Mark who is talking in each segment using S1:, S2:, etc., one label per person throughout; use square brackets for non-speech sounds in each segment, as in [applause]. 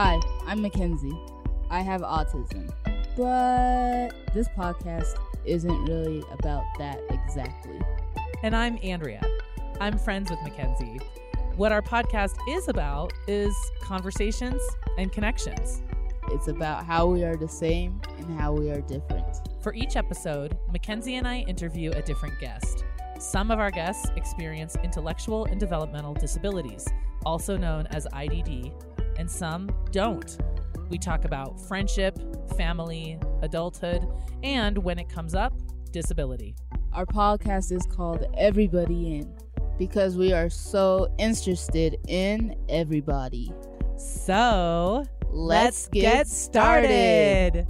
S1: Hi, I'm Mackenzie. I have autism, but this podcast isn't really about that exactly.
S2: And I'm Andrea. I'm friends with Mackenzie. What our podcast is about is conversations and connections.
S1: It's about how we are the same and how we are different.
S2: For each episode, Mackenzie and I interview a different guest. Some of our guests experience intellectual and developmental disabilities, also known as IDD, and some don't. We talk about friendship, family, adulthood, and when it comes up, disability.
S1: Our podcast is called Everybody In because we are so interested in everybody.
S2: So,
S1: Let's get started.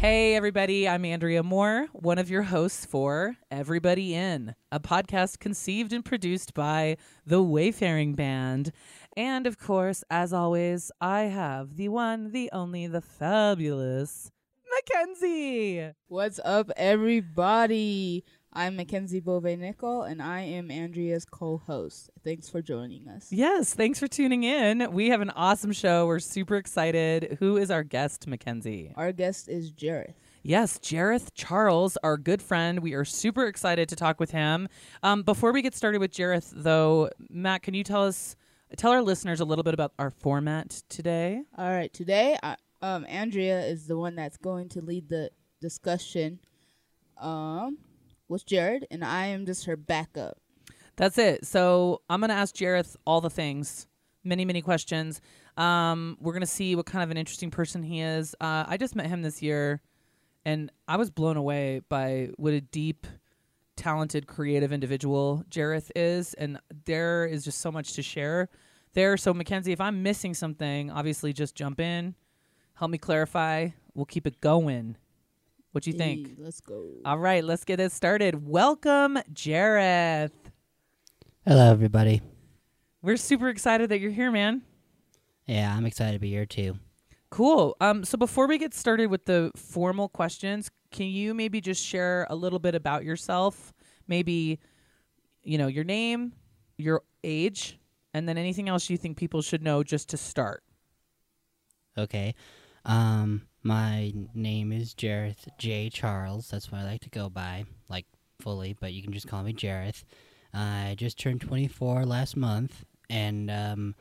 S2: Hey, everybody, I'm Andrea Moore, one of your hosts for Everybody In, a podcast conceived and produced by the Wayfaring Band. And of course, as always, I have the one, the only, the fabulous Mackenzie.
S1: What's up, everybody? I'm Mackenzie Bove Nickel, and I am Andrea's co host. Thanks for joining us.
S2: Yes, thanks for tuning in. We have an awesome show. We're super excited. Who is our guest, Mackenzie?
S1: Our guest is Jareth.
S2: Yes, Jareth Charles, our good friend. We are super excited to talk with him. Um, before we get started with Jareth, though, Matt, can you tell us, tell our listeners a little bit about our format today?
S1: All right, today, I, um, Andrea is the one that's going to lead the discussion um, with Jareth, and I am just her backup.
S2: That's it. So I'm to ask Jareth all the things, many, many questions. Um, we're to see what kind of an interesting person he is. Uh, I just met him this year, and I was blown away by what a deep, talented, creative individual Jareth is. And there is just so much to share there. So, Mackenzie, if I'm missing something, obviously just jump in, help me clarify. We'll keep it going. What do you think?
S1: Hey, let's go.
S2: All right, let's get this started. Welcome, Jareth.
S3: Hello, everybody.
S2: We're super excited that you're here, man.
S3: Yeah, I'm excited to be here too.
S2: Cool. Um, so before we get started with the formal questions, can you maybe just share a little bit about yourself? Maybe, you know, your name, your age, and then anything else you think people should know just to start.
S3: Okay. Um, my name is Jareth J. Charles. That's what I like to go by, like fully, but you can just call me Jareth. I just turned 24 last month, and um,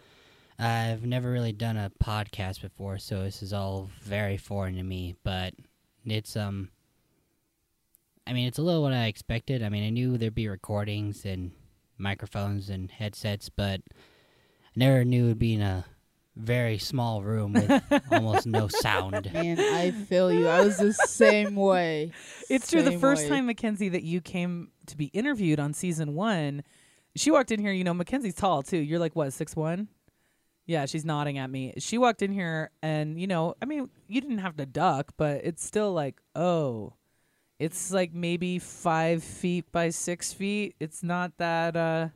S3: I've never really done a podcast before, so this is all very foreign to me. But it's um, I mean, it's a little what I expected. I mean, I knew there'd be recordings and microphones and headsets, but I never knew it'd be in a very small room with [laughs] almost no sound.
S1: Man, I feel you. I was the same [laughs] way.
S2: It's true. The first
S1: way.
S2: time, Mackenzie, that you came to be interviewed on season one, she walked in here. You know, Mackenzie's tall too. You're like what, six one? Yeah, she's nodding at me. She walked in here, and you know, I mean, you didn't have to duck, but it's still like, oh, it's like maybe five feet by six feet. It's not that, uh,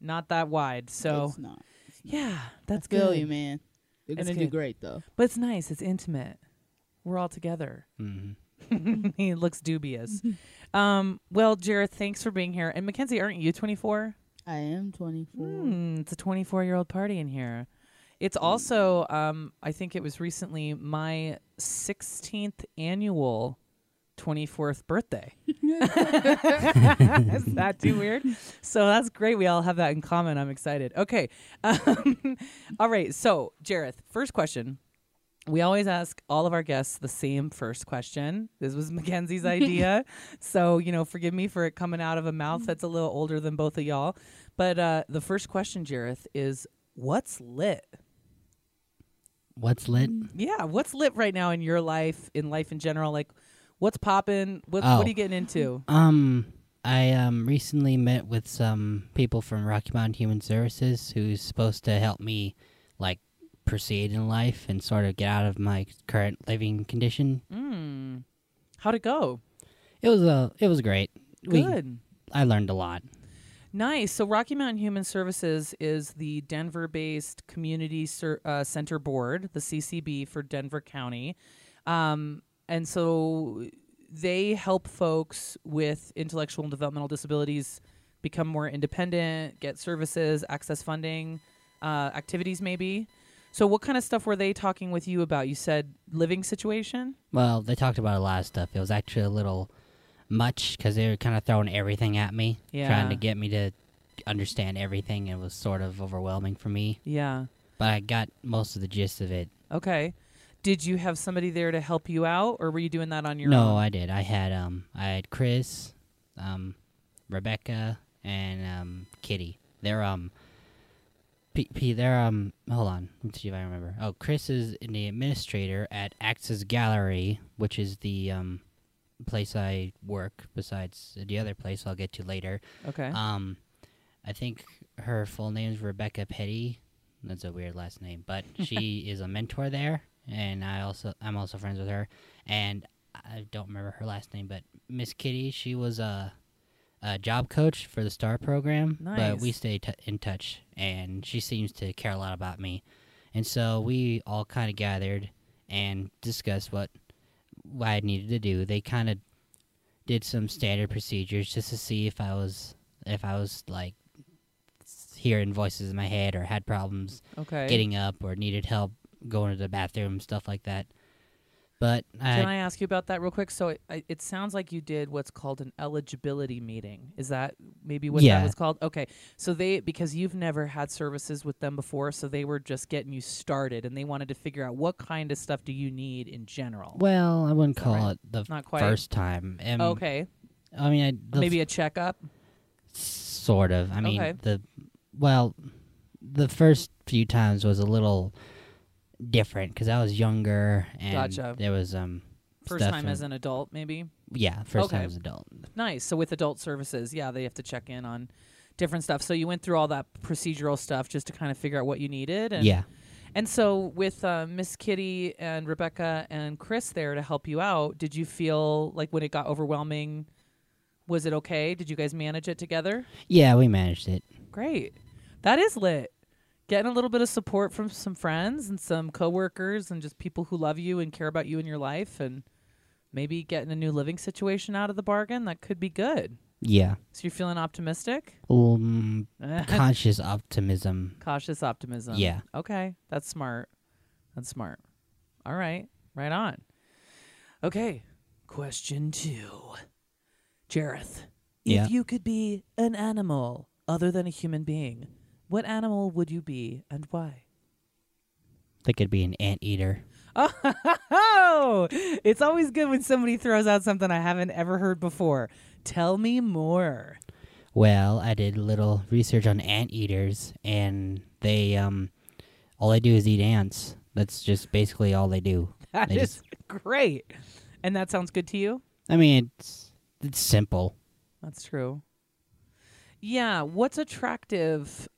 S2: not that wide. So
S1: It's not.
S2: Yeah, that's
S1: I feel
S2: good.
S1: you, man. You're
S2: That's
S1: gonna do
S2: good.
S1: great though.
S2: But it's nice. It's intimate. We're all together.
S3: hmm [laughs]
S2: he looks dubious. [laughs] um, well, Jareth, thanks for being here. And Mackenzie, aren't you 24?
S1: I am 24.
S2: Hmm, it's a 24 year old party in here. It's also, um, I think it was recently my 16th annual 24th birthday. [laughs] [laughs] Is that too weird? [laughs] So that's great. We all have that in common. I'm excited. Okay. Um, all right. So, Jareth, first question. We always ask all of our guests the same first question. This was Mackenzie's idea. so, you know, forgive me for it coming out of a mouth that's a little older than both of y'all. But uh, the first question, Jareth, is what's lit?
S3: What's lit?
S2: Yeah, what's lit right now in your life, in life in general? Like, what's popping? What,
S3: Oh.
S2: what are you getting into?
S3: Um, I um recently met with some people from Rocky Mountain Human Services who's supposed to help me like proceed in life and sort of get out of my current living condition.
S2: Mm. How'd it go?
S3: It was uh, it was great. We-
S2: Good.
S3: I learned a lot.
S2: Nice. So Rocky Mountain Human Services is the Denver-based Community Ser- uh, Center Board, the CCB for Denver County, um, and so they help folks with intellectual and developmental disabilities become more independent, get services, access funding. uh, activities, maybe. So, what kind of stuff were they talking with you about? You said living situation.
S3: Well, they talked about a lot of stuff. It was actually a little much because they were kind of throwing everything at me, trying to get me to understand everything. It was sort of overwhelming for me,
S2: Yeah.
S3: but I got most of the gist of it.
S2: Okay. Did you have somebody there to help you out, or were you doing that on your own?
S3: no, I did. I had um, I had Chris, um, Rebecca, and um, Kitty. They're um, P, P they're um, hold on, let's see if I remember. Oh, Chris is the administrator at Access Gallery, which is the um, place I work. Besides the other place, I'll get to later.
S2: Okay.
S3: Um, I think her full name is Rebecca Petty. That's a weird last name, but [laughs] she is a mentor there, and I also I'm also friends with her. And I don't remember her last name, but Miss Kitty, she was a, a job coach for the STAR program. Nice. But we stay t- in touch, and she seems to care a lot about me. And so we all kind of gathered and discussed what what I needed to do. They kind of did some standard procedures just to see if I was if I was like hearing voices in my head or had problems
S2: okay.
S3: getting up or needed help going to the bathroom, stuff like that. But
S2: Can
S3: I,
S2: I ask you about that real quick? So it, it sounds like you did what's called an eligibility meeting. Is that maybe what
S3: Yeah.
S2: that was called? Okay. So they because you've never had services with them before, so they were just getting you started, and they wanted to figure out what kind of stuff do you need in general.
S3: well, I wouldn't call
S2: right?
S3: it the
S2: Not quite.
S3: first time. Um,
S2: okay.
S3: I mean, I,
S2: Maybe a checkup.
S3: sort of. I mean,
S2: Okay.
S3: the well, the first few times was a little different because I was younger and
S2: Gotcha.
S3: there was um
S2: First
S3: stuff
S2: time as an adult, maybe.
S3: yeah first
S2: Okay.
S3: time as an adult.
S2: Nice. So with adult services, yeah, they have to check in on different stuff. So you went through all that procedural stuff just to kind of figure out what you needed. And
S3: yeah.
S2: And so with uh, Miss Kitty and Rebecca and Chris there to help you out, did you feel like when it got overwhelming, was it okay? Did you guys manage it together?
S3: Yeah, we managed it.
S2: Great. That is lit. Getting a little bit of support from some friends and some coworkers and just people who love you and care about you in your life and maybe getting a new living situation out of the bargain, that could be good.
S3: Yeah.
S2: So you're feeling optimistic?
S3: Um, [laughs] conscious optimism.
S2: Cautious optimism.
S3: Yeah.
S2: Okay, that's smart. That's smart. All right, right on. Okay, question two. Jareth,
S3: Yeah.
S2: if you could be an animal other than a human being, what animal would you be and why?
S3: They could be an anteater.
S2: Oh, [laughs] it's always good when somebody throws out something I haven't ever heard before. Tell me more.
S3: Well, I did a little research on anteaters, and they um, all they do is eat ants. That's just basically all they do. [laughs]
S2: That
S3: They
S2: is great. And that sounds good to you?
S3: I mean, it's it's simple.
S2: That's true. Yeah, what's attractive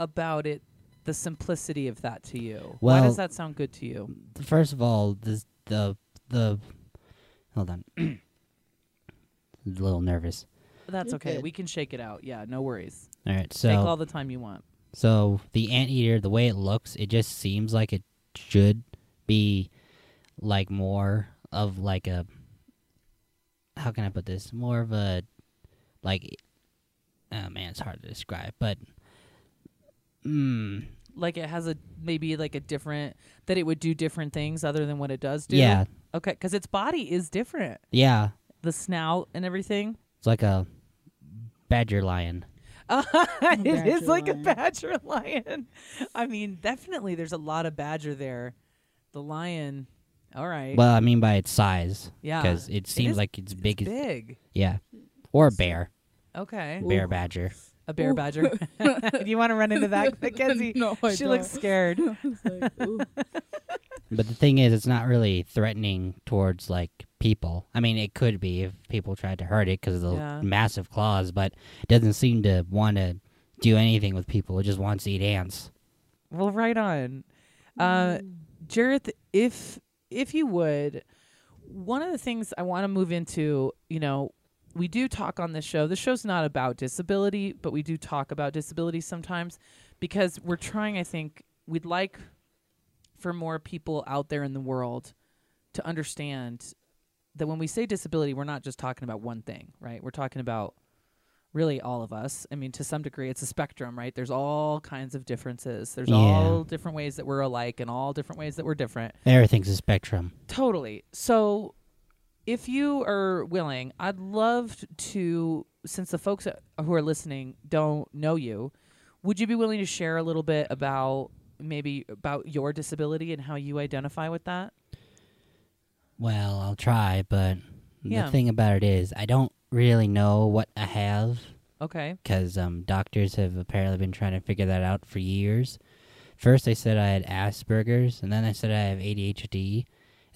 S2: about it? The simplicity of that to you. Why does that sound good to you?
S3: First of all, the the the hold on, [clears throat] a little nervous.
S2: That's
S1: You're
S2: okay.
S1: good.
S2: We can shake it out. Yeah, no worries.
S3: All right, so Take
S2: all the time you want.
S3: so the anteater, the way it looks, it just seems like it should be like more of like a how can I put this? More of a like oh man, it's hard to describe, but mm,
S2: Like it has a maybe like a different that it would do different things other than what it does do.
S3: yeah,
S2: Okay, because its body is different.
S3: yeah,
S2: The snout and everything.
S3: it's like a badger lion. [laughs]
S2: it is
S1: Badger
S2: like a badger [laughs] lion. I mean, definitely there's a lot of badger there. The lion. All right.
S3: Well, I mean by its size,
S2: yeah.
S3: because it seems
S2: is-
S3: like it's big.
S2: It's big.
S3: Yeah, or a bear,
S2: Okay.
S3: bear
S1: Ooh.
S3: badger.
S2: A bear
S1: Ooh.
S2: badger. [laughs] [laughs] Do you want to run into that, [laughs] Mackenzie?
S1: no, I
S2: she looks
S1: don't.
S2: scared.
S1: It's like, ooh.
S3: But the thing is, it's not really threatening towards like people. I mean, it could be if people tried to hurt it because of the
S2: Yeah.
S3: massive claws, but it doesn't seem to want to do anything with people. It just wants to eat ants.
S2: Well, right on. Uh, Jareth, if if you would, one of the things I want to move into, you know, we do talk on this show. The show's not about disability, but we do talk about disability sometimes because we're trying. I think we'd like for more people out there in the world to understand that when we say disability, we're not just talking about one thing, right? We're talking about really all of us. I mean, to some degree, it's a spectrum, right? There's all kinds of differences. There's
S3: Yeah.
S2: all different ways that we're alike and all different ways that we're different.
S3: Everything's a spectrum.
S2: Totally. So, if you are willing, I'd love to, since the folks who are listening don't know you, would you be willing to share a little bit about maybe about your disability and how you identify with that?
S3: Well, I'll try, but
S2: Yeah.
S3: the thing about it is, I don't really know what I have
S2: Okay.
S3: because um, doctors have apparently been trying to figure that out for years. First, they said I had Asperger's, and then they said I have ADHD,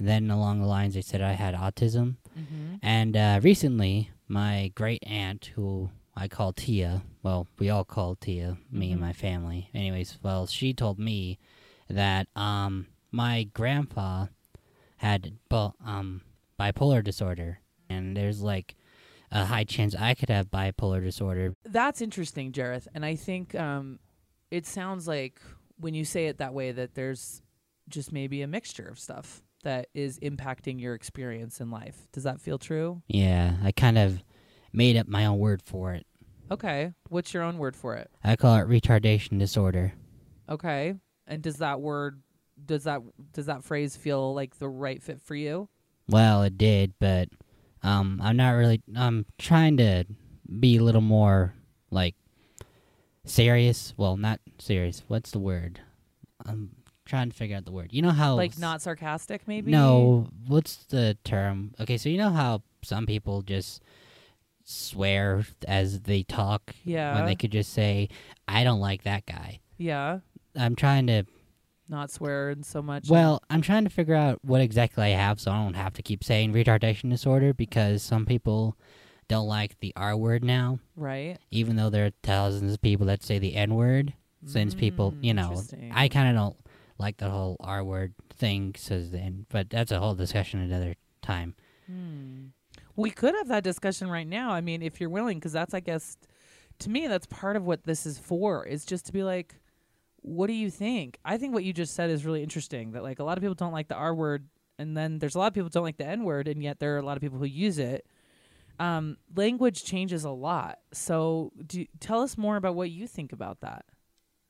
S3: then along the lines, they said I had autism.
S2: Mm-hmm.
S3: And uh, recently, my great aunt, who I call Tia, well, we all call Tia, me and
S2: Mhm.
S3: my family. Anyways, well, she told me that um, my grandpa had bu- um, bipolar disorder, and there's like a high chance I could have bipolar disorder.
S2: That's interesting, Jareth. And I think um, it sounds like when you say it that way that there's just maybe a mixture of stuff that is impacting your experience in life. Does that feel true?
S3: Yeah, I kind of made up my own word for it.
S2: Okay. What's your own word for it?
S3: I call it retardation disorder.
S2: Okay. And does that word does that does that phrase feel like the right fit for you?
S3: Well, it did, but um, I'm not really. I'm trying to be a little more like serious. Well, not serious. What's the word? I'm trying to figure out the word. You know how
S2: Like not sarcastic maybe?
S3: No, what's the term? Okay, so you know how some people just swear as they talk
S2: Yeah.
S3: when they could just say, "I don't like that guy."
S2: yeah.
S3: I'm trying to.
S2: Not swearing so much.
S3: Well, I'm trying to figure out what exactly I have, so I don't have to keep saying retardation disorder because some people don't like the R word now,
S2: right?
S3: even though there are thousands of people that say the N word. Since people,
S2: Mm,
S3: you know. I kind of don't like the whole R word thing. Says then, but that's a whole discussion another time.
S2: Hmm. We could have that discussion right now. I mean, if you're willing, because that's, I guess, to me, that's part of what this is for. Is just to be like, what do you think? I think what you just said is really interesting. That like a lot of people don't like the R word, and then there's a lot of people don't like the N word, and yet there are a lot of people who use it. Um, language changes a lot. So, do tell us more about what you think about that.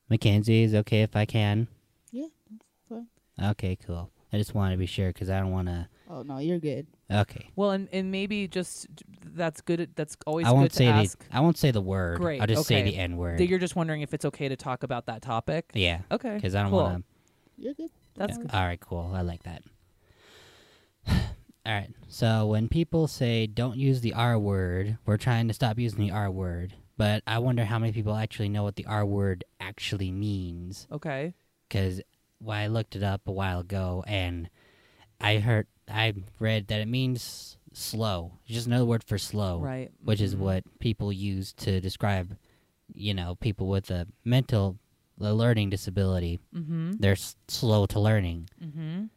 S3: Mackenzie is okay if I can.
S1: Yeah, fine.
S3: Okay, cool. I just want to be sure because I don't want to.
S1: Oh no, you're good.
S3: Okay,
S2: Well, and and maybe just that's good. That's always
S3: I won't
S2: to
S3: say
S2: ask.
S3: the. I won't say the word.
S2: Great,
S3: I'll just say
S2: okay.
S3: the N word.
S2: you're just wondering if it's okay to talk about that topic.
S3: Yeah,
S2: Okay.
S3: because I don't
S2: cool.
S3: want to.
S1: You're good.
S2: That's
S3: Yeah.
S2: good.
S3: All right, cool. I like that. [sighs] All right. So when people say don't use the R word, we're trying to stop using the R word. But I wonder how many people actually know what the R word actually means.
S2: Okay.
S3: Because well, I looked it up a while ago, and I heard, I read that it means slow. It's just another word for slow,
S2: Right.
S3: which is
S2: Mhm.
S3: what people use to describe, you know, people with a mental, a learning disability.
S2: Mhm.
S3: They're s- slow to learning.
S2: Mhm.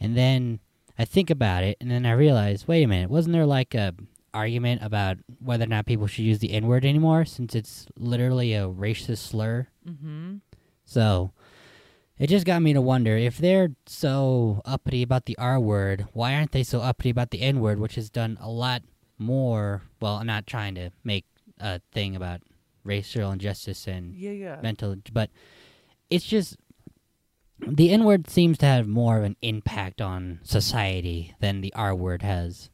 S3: And then I think about it, and then I realize, wait a minute, wasn't there like a argument about whether or not people should use the N word anymore, since it's literally a racist slur?
S2: Mhm.
S3: So it just got me to wonder if they're so uppity about the R word, why aren't they so uppity about the N word, which has done a lot more? Well, I'm not trying to make a thing about racial injustice and
S2: Yeah. Yeah.
S3: mental, but it's just the N word seems to have more of an impact on society than the R word has.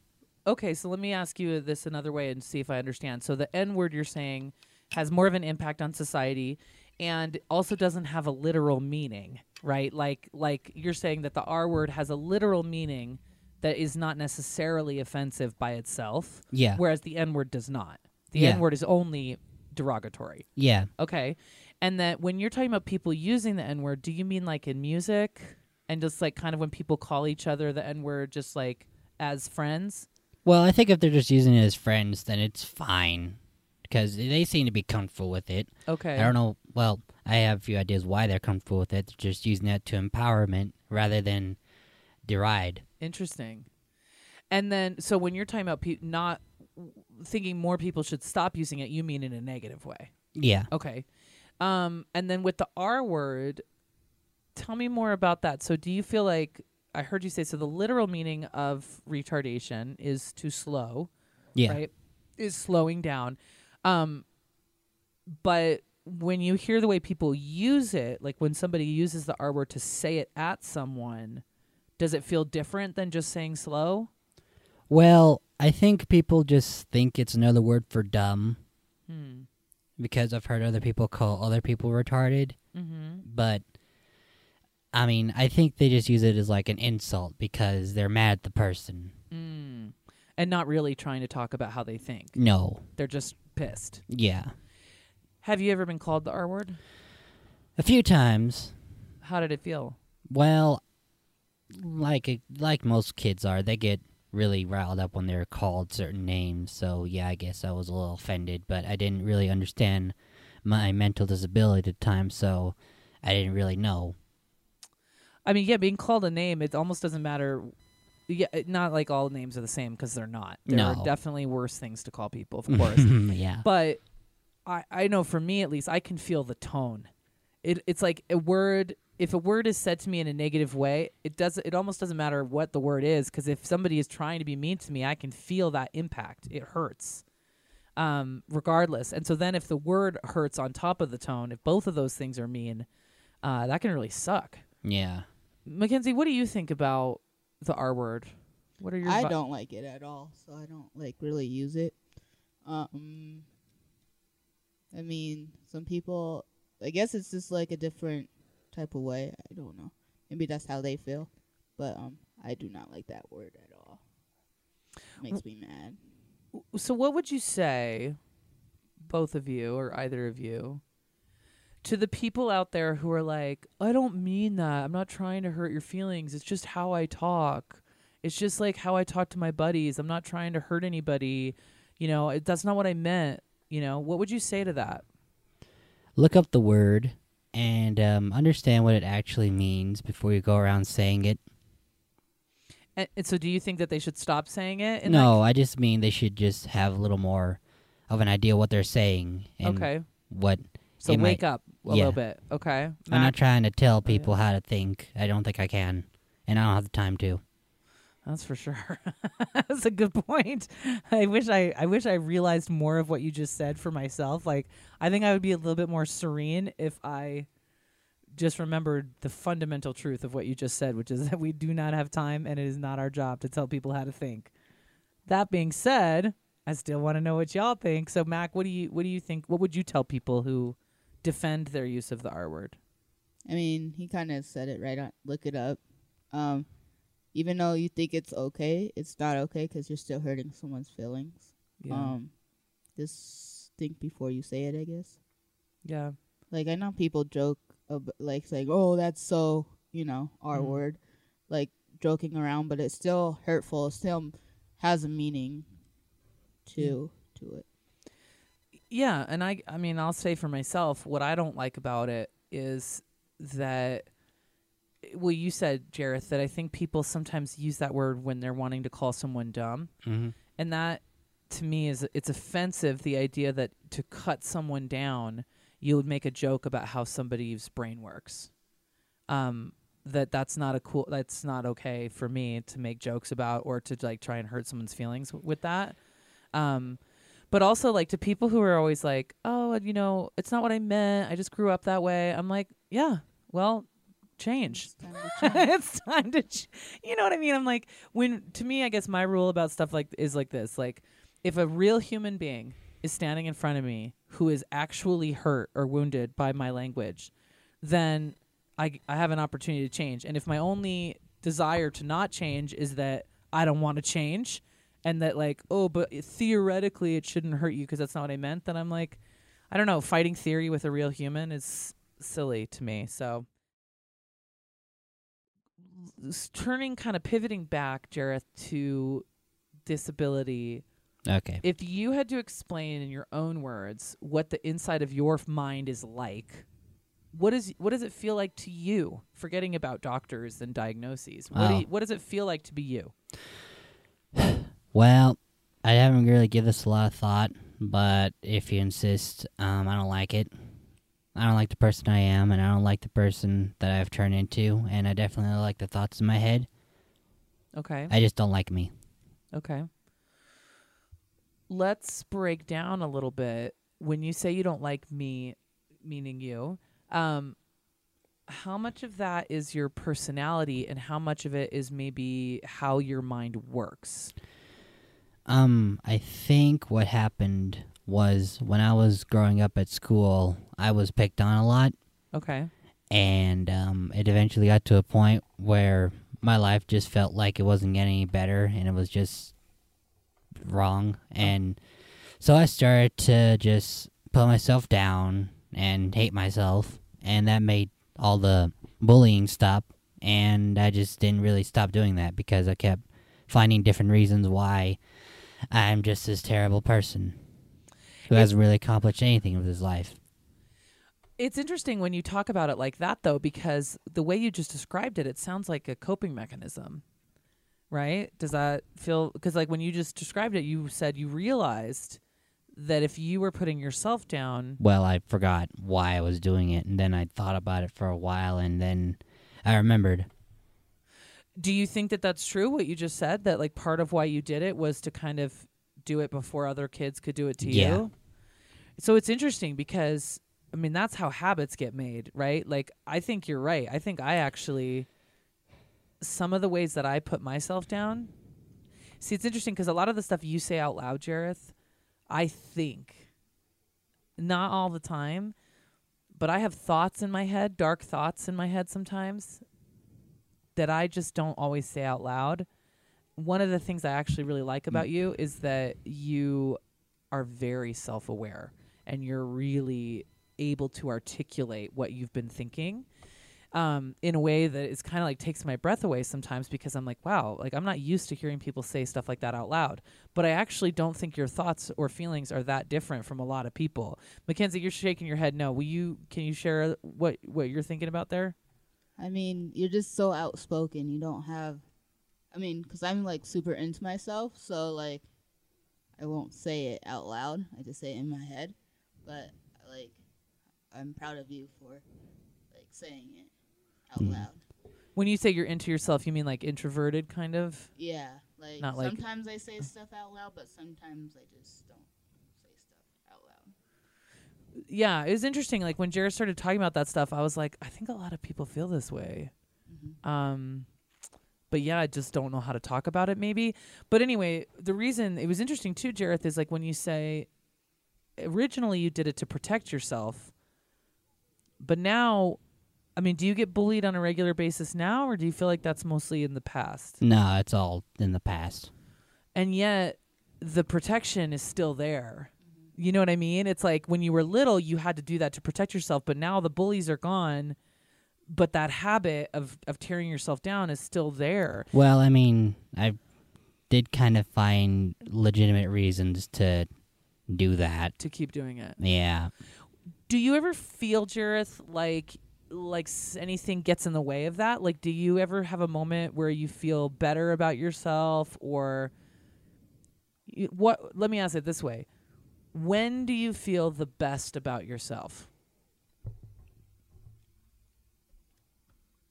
S2: Okay. So let me ask you this another way and see if I understand. So the N word you're saying has more of an impact on society, and also doesn't have a literal meaning, right? Like like you're saying that the R word has a literal meaning that is not necessarily offensive by itself,
S3: Yeah,
S2: whereas the N word does not. The
S3: Yeah.
S2: N word is only derogatory.
S3: yeah,
S2: Okay. And that when you're talking about people using the N word, do you mean like in music and just like kind of when people call each other the N word just like as friends?
S3: Well, I think if they're just using it as friends, then it's fine because they seem to be comfortable with it.
S2: Okay.
S3: I don't know. Well, I have a few ideas why they're comfortable with it. They're just using it to empowerment rather than deride.
S2: Interesting. And then so when you're talking about pe- not thinking more people should stop using it, you mean in a negative way.
S3: Yeah.
S2: Okay. Um and then with the R word, tell me more about that. So do you feel like I heard you say so the literal meaning of retardation is to slow.
S3: Yeah.
S2: right? Is slowing down. Um, but when you hear the way people use it, like when somebody uses the R word to say it at someone, does it feel different than just saying slow?
S3: Well, I think people just think it's another word for dumb
S2: Hmm.
S3: because I've heard other people call other people retarded,
S2: Mm-hmm.
S3: but I mean, I think they just use it as like an insult because they're mad at the person.
S2: Mm. And not really trying to talk about how they think.
S3: No.
S2: They're just pissed.
S3: Yeah.
S2: Have you ever been called the R word?
S3: A few times.
S2: How did it feel?
S3: Well, like like most kids are, they get really riled up when they're called certain names. So yeah, I guess I was a little offended, but I didn't really understand my mental disability at the time, so I didn't really know.
S2: I mean, yeah, being called a name, it almost doesn't matter. Yeah, not like all names are the same because they're not. There are definitely worse things to call people, of [laughs] course.
S3: yeah.
S2: but I, I know for me at least, I can feel the tone. It, it's like a word. If a word is said to me in a negative way, it does. It almost doesn't matter what the word is because if somebody is trying to be mean to me, I can feel that impact. It hurts, um, regardless. And so then, if the word hurts on top of the tone, if both of those things are mean, uh, that can really suck.
S3: Yeah.
S2: Mackenzie, what do you think about the R word? What are your
S1: I
S2: vi-
S1: don't like it at all, so I don't like really use it. Um, I mean, some people, I guess it's just like a different type of way. I don't know. Maybe that's how they feel, but um, I do not like that word at all. Makes me mad.
S2: So what would you say, both of you or either of you, to the people out there who are like, I don't mean that. I'm not trying to hurt your feelings. It's just how I talk. It's just like how I talk to my buddies. I'm not trying to hurt anybody. You know, it, that's not what I meant. You know, what would you say to that?
S3: Look up the word and um, understand what it actually means before you go around saying it.
S2: And, and so, do you think that they should stop saying it?
S3: no, I just mean they should just have a little more of an idea what they're saying and
S2: okay.
S3: what
S2: So wake
S3: might-
S2: up a
S3: yeah.
S2: little bit. Okay.
S3: I'm not trying to tell
S2: yeah.
S3: people how to think. I don't think I can, and I don't have the time to.
S2: That's for sure. [laughs] That's a good point. I wish I I wish I realized more of what you just said for myself. Like I think I would be a little bit more serene if I just remembered the fundamental truth of what you just said, which is [laughs] that we do not have time and it is not our job to tell people how to think. That being said, I still want to know what y'all think. So Mac, what do you what do you think what would you tell people who defend their use of the R word?
S1: I mean, he kind of said it right on. Look it up. Um, even though you think it's okay, it's not okay because you're still hurting someone's feelings. Um, just think before you say it. I guess.
S2: yeah.
S1: Like I know people joke, ab- like saying, "Oh, that's so," you know, R
S2: Mhm.
S1: word, like joking around, but it's still hurtful. It still has a meaning to to it.
S2: Yeah, and I I mean I'll say for myself what I don't like about it is that well you said Jareth that I think people sometimes use that word when they're wanting to call someone dumb
S3: Mm-hmm.
S2: and that to me is it's offensive the idea that to cut someone down you would make a joke about how somebody's brain works. Um that that's not a cool that's not okay for me to make jokes about or to like try and hurt someone's feelings w- with that. Um but also like to people who are always like, "Oh, you know, it's not what I meant. I just grew up that way." I'm like, "Yeah, well, change."
S1: It's time to [laughs] change.
S2: it's time to ch- you know what i mean i'm like when to me i guess my rule about stuff like is like this like if a real human being is standing in front of me who is actually hurt or wounded by my language then i i have an opportunity to change and if my only desire to not change is that i don't want to change and that like oh but theoretically it shouldn't hurt you because that's not what i meant then i'm like i don't know fighting theory with a real human is silly to me so turning kind of pivoting back, Jareth, to disability.
S3: Okay.
S2: If you had to explain in your own words what the inside of your mind is like, what is what does it feel like to you? Forgetting about doctors and diagnoses, what, do
S3: Oh.
S2: you, what does it feel like to be you? [sighs]
S3: Well, I haven't really given this a lot of thought, but if you insist, um, I don't like it. I don't like the person I am, and I don't like the person that I've turned into, and I definitely don't like the thoughts in my head.
S2: Okay,
S3: I just don't like me.
S2: okay. let's break down a little bit. When you say you don't like me, meaning you, um, how much of that is your personality and how much of it is maybe how your mind works?
S3: Um, I think what happened was when I was growing up at school, I was picked on a lot,
S2: Okay.
S3: and um, it eventually got to a point where my life just felt like it wasn't getting any better, and it was just wrong. And so I started to just put myself down and hate myself, and that made all the bullying stop. And I just didn't really stop doing that because I kept finding different reasons why I'm just this terrible person who hasn't really accomplished anything with his life.
S2: It's interesting when you talk about it like that, though, because the way you just described it, it sounds like a coping mechanism, right? Does that feel because, like, when you just described it, you said you realized that if you were putting yourself down,
S3: Well, I forgot why I was doing it, and then I thought about it for a while, and then I remembered.
S2: do you think that that's true? What you just said that, like, part of why you did it was to kind of do it before other kids could do it to
S3: Yeah.
S2: you. So it's interesting because I mean that's how habits get made, right? Like I think you're right. I think I actually some of the ways that I put myself down. See, it's interesting because a lot of the stuff you say out loud, Jareth, I think not all the time, but I have thoughts in my head, dark thoughts in my head sometimes that I just don't always say out loud. One of the things I actually really like about you is that you are very self aware and you're really able to articulate what you've been thinking um, in a way that is kind of like takes my breath away sometimes because I'm like, wow, like I'm not used to hearing people say stuff like that out loud. But I actually don't think your thoughts or feelings are that different from a lot of people. Mackenzie, you're shaking your head. No, will you? Can you share what what you're thinking about there?
S1: I mean, you're just so outspoken. You don't have. I mean, because I'm like super into myself, so like, I won't say it out loud. I just say it in my head. But like, I'm proud of you for like saying it out
S3: Mm.
S1: loud.
S2: When you say you're into yourself, you mean like introverted kind of?
S1: Yeah, like
S2: Not like-
S1: sometimes I say stuff out loud, but sometimes I just don't say stuff out loud.
S2: Yeah, it was interesting. Like when Jareth started talking about that stuff, I was like, I think a lot of people feel this way.
S1: Mhm.
S2: Um, but yeah, I just don't know how to talk about it, maybe. But anyway, the reason it was interesting too, Jareth, is like when you say originally you did it to protect yourself, but now, I mean, do you get bullied on a regular basis now, or do you feel like that's mostly in the past?
S3: No, it's all in the past.
S2: and yet the protection is still there. You know what I mean? It's like when you were little, you had to do that to protect yourself, but now the bullies are gone, but that habit of of tearing yourself down is still there.
S3: Well, I mean, I did kind of find legitimate reasons to do that.
S2: To keep doing it.
S3: Yeah.
S2: Do you ever feel, Jareth, like like anything gets in the way of that? Like, do you ever have a moment where you feel better about yourself, or what? Let me ask it this way: When do you feel the best about yourself?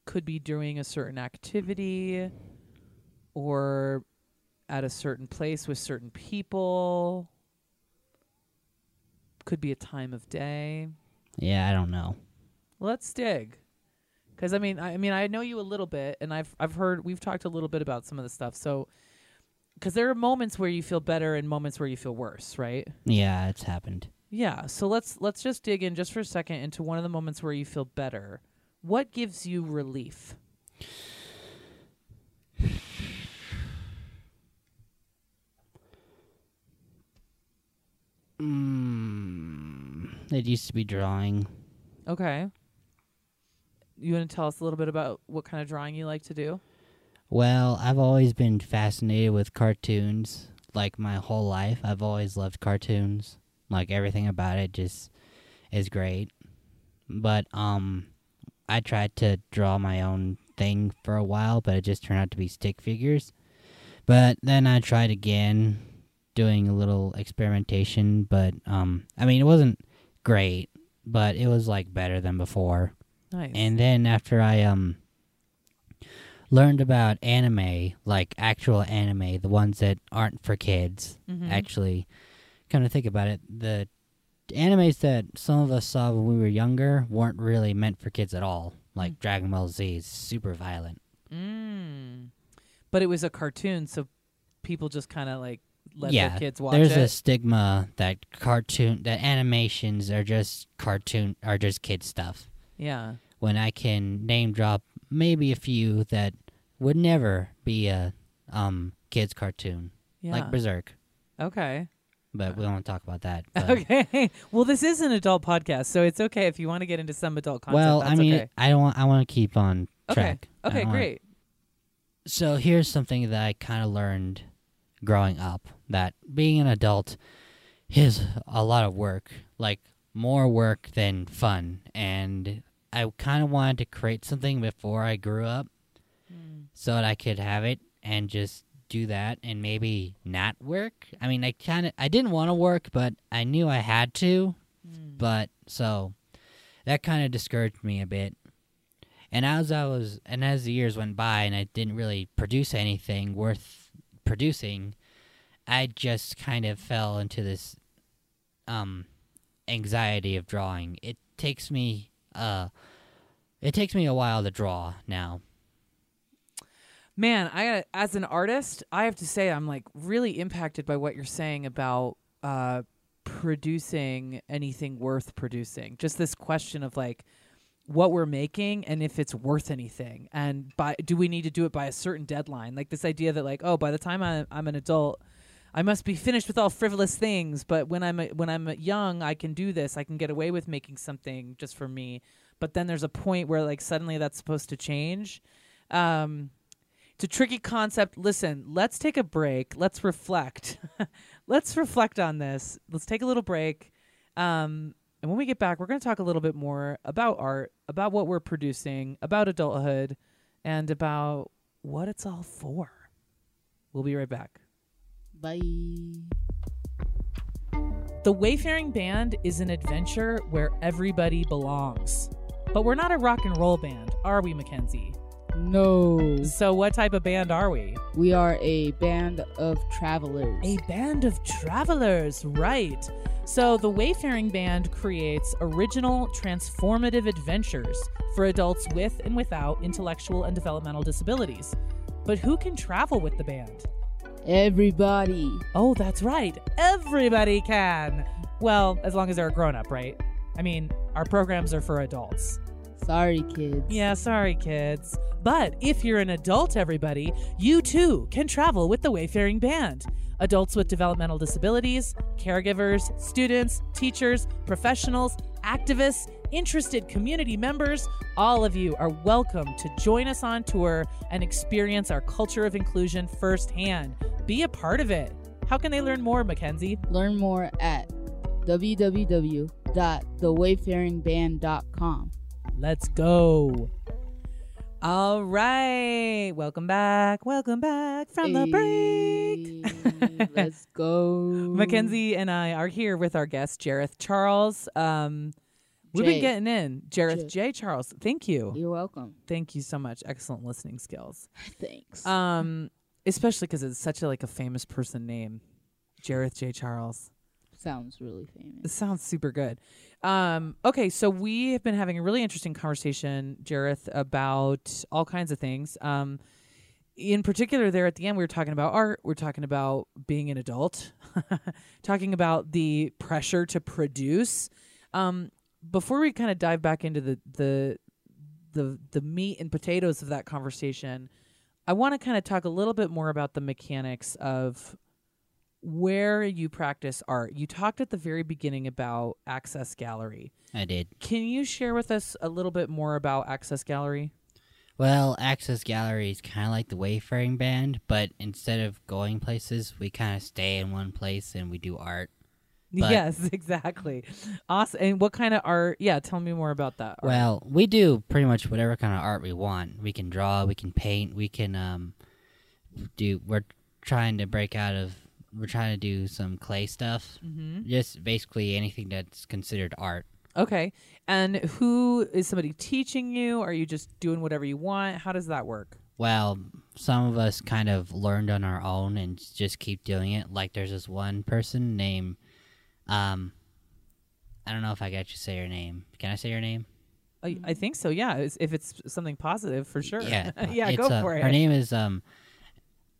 S2: Could be doing a certain activity, or at a certain place with certain people. Could be a time of day.
S3: Yeah, I don't know.
S2: Let's dig. Cuz I mean I, I mean I know you a little bit and I've I've heard we've talked a little bit about some of the stuff. So cuz there are moments where you feel better and moments where you feel worse, right?
S3: Yeah, it's happened.
S2: Yeah, so let's let's just dig in just for a second into one of the moments where you feel better. What gives you relief?
S3: Mm, it used to be drawing.
S2: Okay. You want to tell us a little bit about what kind of drawing you like to do?
S3: Well, I've always been fascinated with cartoons. Like my whole life, I've always loved cartoons. Like everything about it just is great. But um I tried to draw my own thing for a while, but it just turned out to be stick figures. But then I tried again doing a little experimentation, but um I mean it wasn't great, but it was like better than before.
S2: Nice.
S3: And then after I um learned about anime, like actual anime, the ones that aren't for kids,
S2: Mhm.
S3: actually, come to think about it, the animes that some of us saw when we were younger weren't really meant for kids at all. Like
S2: Mm.
S3: Dragon Ball Z is super violent.
S2: Mm. But it was a cartoon, so people just kind of like let
S3: Yeah,
S2: their kids watch
S3: There's
S2: it.
S3: a stigma that cartoon that animations are just cartoon are just kid stuff.
S2: yeah.
S3: When I can name drop maybe a few that would never be a um kids cartoon.
S2: Yeah.
S3: Like Berserk.
S2: okay.
S3: But we won't talk about that. [laughs] but-
S2: Okay. Well, this is an adult podcast, so it's okay if you want to get into some adult content.
S3: well,
S2: that's
S3: I mean
S2: okay.
S3: I don't want I want to keep on track. I
S2: Okay,
S3: don't wanna-
S2: great.
S3: So here's something that I kind of learned growing up that being an adult is a lot of work, like more work than fun. And I kind of wanted to create something before I grew up
S2: Mm.
S3: so that I could have it and just do that and maybe not work. I mean, I kind of I didn't want to work, but I knew I had to.
S2: Mm.
S3: But so that kind of discouraged me a bit. And as I was, and as the years went by, and I didn't really produce anything worth producing, I just kind of fell into this um anxiety of drawing. It takes me uh it takes me a while to draw now.
S2: Man, I as an artist, I have to say I'm like really impacted by what you're saying about uh, producing anything worth producing. Just this question of like what we're making and if it's worth anything, and by do we need to do it by a certain deadline? Like this idea that like oh by the time I, I'm an adult. I must be finished with all frivolous things, but when I'm a, when I'm young, I can do this. I can get away with making something just for me. But then there's a point where like suddenly that's supposed to change. Um, it's a tricky concept. Listen, let's take a break. Let's reflect. [laughs] let's reflect on this. Let's take a little break. Um, and when we get back, we're going to talk a little bit more about art, about what we're producing, about adulthood, and about what it's all for. We'll be right back.
S1: Bye.
S2: The Wayfaring Band is an adventure where everybody belongs. But we're not a rock and roll band, are we, Mackenzie?
S1: No.
S2: So, what type of band are we?
S1: We are a band of travelers.
S2: A band of travelers, right. So, the Wayfaring Band creates original, transformative adventures for adults with and without intellectual and developmental disabilities. But who can travel with the band?
S1: Everybody.
S2: Oh, that's right. Everybody can. Well, as long as they're a grown up, right? I mean, our programs are for adults.
S1: Sorry, kids.
S2: Yeah, sorry, kids. But if you're an adult, everybody, you too can travel with the Wayfaring Band. Adults with developmental disabilities, caregivers, students, teachers, professionals, activists, interested community members, all of you are welcome to join us on tour and experience our culture of inclusion firsthand. Be a part of it. How can they learn more, Mackenzie?
S1: Learn more at www.thewayfaringband.com.
S2: Let's go. All right. Welcome back. Welcome back from the break. [laughs]
S1: Let's go.
S2: Mackenzie and I are here with our guest, Jareth Charles. Um, we've been
S1: Jay.
S2: getting in. Jareth. J. Charles. Thank you.
S1: You're welcome.
S2: Thank you so much. Excellent listening skills. [sighs]
S1: Thanks.
S2: Um, especially because it's such a like a famous person name, Jareth J. Charles.
S1: Sounds really
S2: It
S1: famous.
S2: sounds super good. Um, okay, so we have been having a really interesting conversation, Jareth, about all kinds of things. Um, in particular, there at the end, we were talking about art. We're talking about being an adult, [laughs] talking about the pressure to produce. Um, before we kind of dive back into the the the the meat and potatoes of that conversation, I want to kind of talk a little bit more about the mechanics of where you practice art. You talked at the very beginning about Access Gallery.
S3: I did.
S2: Can you share with us a little bit more about Access Gallery?
S3: Well, Access Gallery is kind of like the Wayfaring Band, but instead of going places, we kind of stay in one place and we do art. [laughs] But-
S2: yes, exactly. Awesome. And what kind of art? Yeah, tell me more about that. art.
S3: Well, we do pretty much whatever kind of art we want. We can draw, we can paint, we can um do we're trying to break out of we're trying to do some clay stuff.
S2: Mhm.
S3: Just basically anything that's considered art.
S2: Okay. And who is somebody teaching you? Are you just doing whatever you want? How does that work?
S3: Well, some of us kind of learned on our own and just keep doing it. Like there's this one person named Um, I don't know if I got you say your name. Can I say your name?
S2: I, I think so. Yeah, if it's something positive, for sure.
S3: Yeah, [laughs]
S2: yeah.
S3: it's,
S2: Go
S3: uh,
S2: for it.
S3: Her name is um.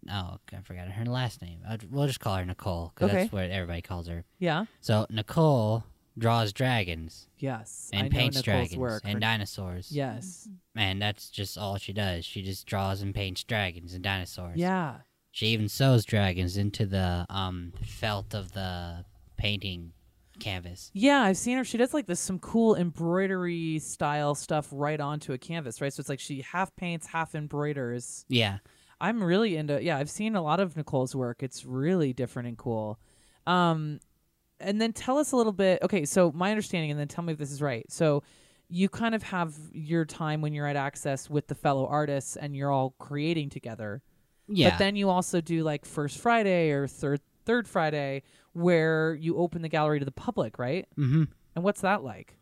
S3: Oh, I forgot her last name. We'll just call her Nicole because
S2: Okay.
S3: that's what everybody calls her.
S2: Yeah.
S3: So Nicole draws dragons
S2: Yes. I
S3: and
S2: know
S3: paints
S2: Nicole's
S3: dragons
S2: work.
S3: and
S2: Her-
S3: dinosaurs.
S2: yes.
S3: and that's just all she does. She just draws and paints dragons and dinosaurs.
S2: Yeah.
S3: She even sews dragons into the um felt of the painting canvas.
S2: Yeah, I've seen her. She does like this some cool embroidery style stuff right onto a canvas, right? So it's like she half paints, half embroiders.
S3: Yeah.
S2: I'm really into yeah, I've seen a lot of Nicole's work. It's really different and cool. Um and then tell us a little bit okay, so my understanding and then tell me if this is right. So you kind of have your time when you're at Access with the fellow artists and you're all creating together.
S3: Yeah.
S2: But then you also do like first Friday or third third Friday where you open the gallery to the public, right?
S3: mm-hmm.
S2: And what's that like?